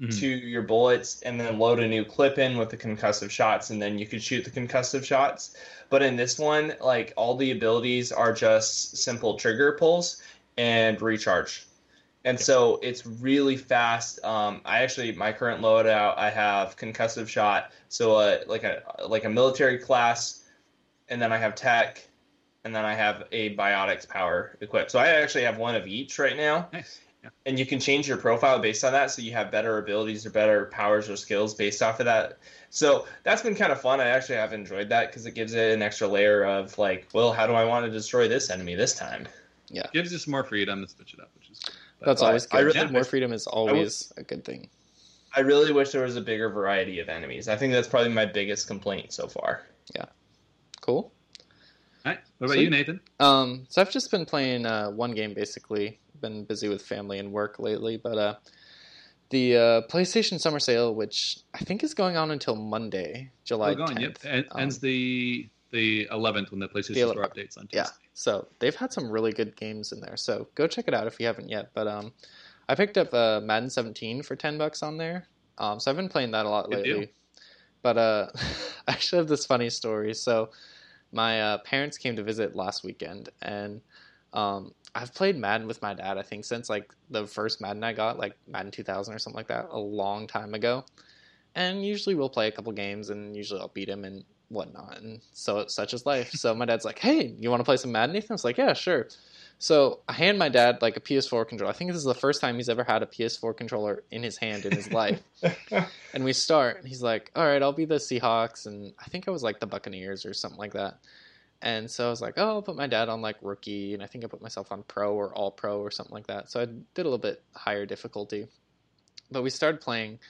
Mhm. to your bullets and then load a new clip in with the concussive shots and then you could shoot the concussive shots. But in this one, like all the abilities are just simple trigger pulls and recharge. And so it's really fast. Um, I actually my current loadout I have concussive shot, so uh, like a like a military class, and then I have tech, and then I have a biotics power equipped. So I actually have one of each right now, Nice. Yeah. And you can change your profile based on that, so you have better abilities or better powers or skills based off of that. So that's been kind of fun. I actually have enjoyed that because it gives it an extra layer of like, well, how do I want to destroy this enemy this time? Yeah. Gives you some more freedom to switch it up, which is good. But- That's But always I good. really More wish- freedom is always a good thing. I really wish there was a bigger variety of enemies. I think that's probably my biggest complaint so far. Yeah. Cool. All right. What about Sweet. you, Nathan? Um, so I've just been playing uh, one game basically. Been busy with family and work lately, but uh, the uh, PlayStation Summer Sale, which I think is going on until Monday, July We're going. 10th. Yep. And, Um, ends the the 11th when the PlayStation The Store updates on Yeah. So they've had some really good games in there. So go check it out if you haven't yet. But um, I picked up uh, Madden 17 for 10 bucks on there. Um, so I've been playing that a lot lately. But uh, I actually have this funny story. So my uh, parents came to visit last weekend, and um, I've played Madden with my dad. I think since like the first Madden I got, like Madden 2000 or something like that, a long time ago. And usually we'll play a couple games, and usually I'll beat him and whatnot. And so such is life. So my dad's like, "Hey, you want to play some Madden?" Ethan I was like, "Yeah, sure." So I hand my dad like a PS4 controller. I think this is the first time he's ever had a PS4 controller in his hand in his life. And we start, and he's like, "All right, I'll be the Seahawks," and I think I was like the Buccaneers or something like that. And so I was like, "Oh, I'll put my dad on like rookie," and I think I put myself on pro or all pro or something like that. So I did a little bit higher difficulty. But we started playing,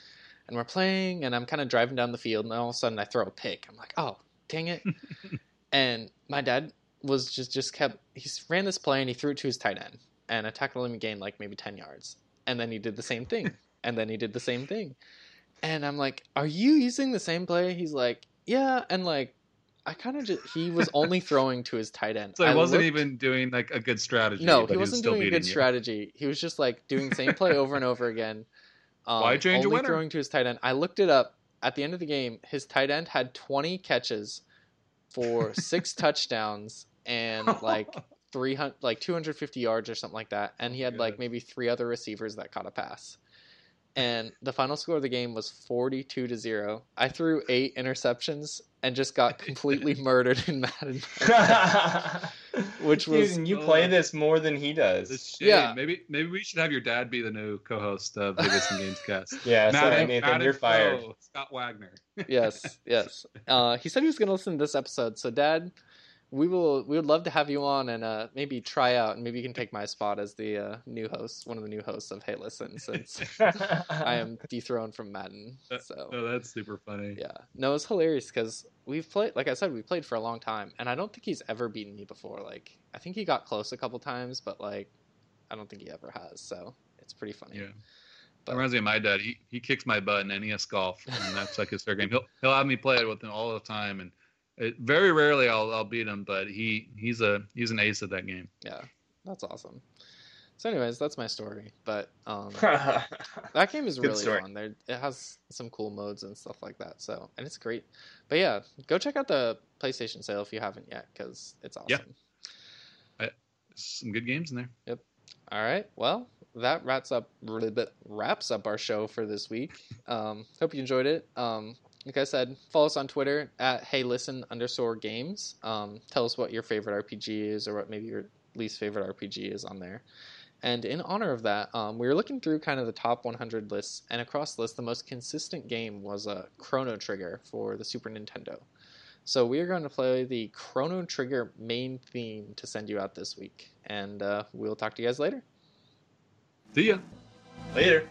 and we're playing, and I'm kind of driving down the field, and all of a sudden I throw a pick. I'm like, "Oh, dang it!" and my dad was just just kept he ran this play and he threw it to his tight end, and I tackled him and gained like maybe ten yards, and then he did the same thing, and then he did the same thing. And I'm like, "Are you using the same play?" He's like, "Yeah." And like, I kind of just he was only throwing to his tight end. So he I wasn't looked- even doing like a good strategy. No, he was wasn't still doing a good you. strategy. He was just like doing the same play over and over again. Um, Why change a only winner? throwing to his tight end. I looked it up at the end of the game. His tight end had 20 catches for six touchdowns and like 300 like 250 yards or something like that and he had like maybe three other receivers that caught a pass and the final score of the game was 42 to 0 i threw eight interceptions and just got completely murdered in madden Which was- Dude, you play this more than he does. Yeah. Maybe maybe we should have your dad be the new co-host of Biggest in Games Cast. Yeah, sorry, Nathan, Madden you're fired. Pro, Scott Wagner. yes yes uh, he said he was going to listen to this episode so dad we will we would love to have you on and uh, maybe try out and maybe you can take my spot as the uh, new host one of the new hosts of hey listen since i am dethroned from madden so Oh, that's super funny. yeah no it's hilarious because we've played like i said we played for a long time and i don't think he's ever beaten me before like i think he got close a couple times but like i don't think he ever has so it's pretty funny Yeah. But- That reminds me of my dad. He he kicks my butt in NES golf, and that's like his fair game. He'll he'll have me play it with him all the time, and it, very rarely I'll I'll beat him, but he he's a he's an ace at that game. yeah that's awesome so anyways that's my story but um That game is really story. fun. There, it has some cool modes and stuff like that. So, and it's great. But yeah, go check out the PlayStation sale if you haven't yet, because it's awesome. Yeah. Some good games in there. Yep. All right. Well, that wraps up really bit wraps up our show for this week. Um, hope you enjoyed it. Um, like I said, follow us on Twitter at Hey Listen underscore Games. Um, tell us what your favorite RPG is, or what maybe your least favorite RPG is on there. And in honor of that, um, we were looking through kind of the top 100 lists, and across the list, the most consistent game was a uh, Chrono Trigger for the Super Nintendo. So we are going to play the Chrono Trigger main theme to send you out this week, and uh, we'll talk to you guys later. See ya. Later.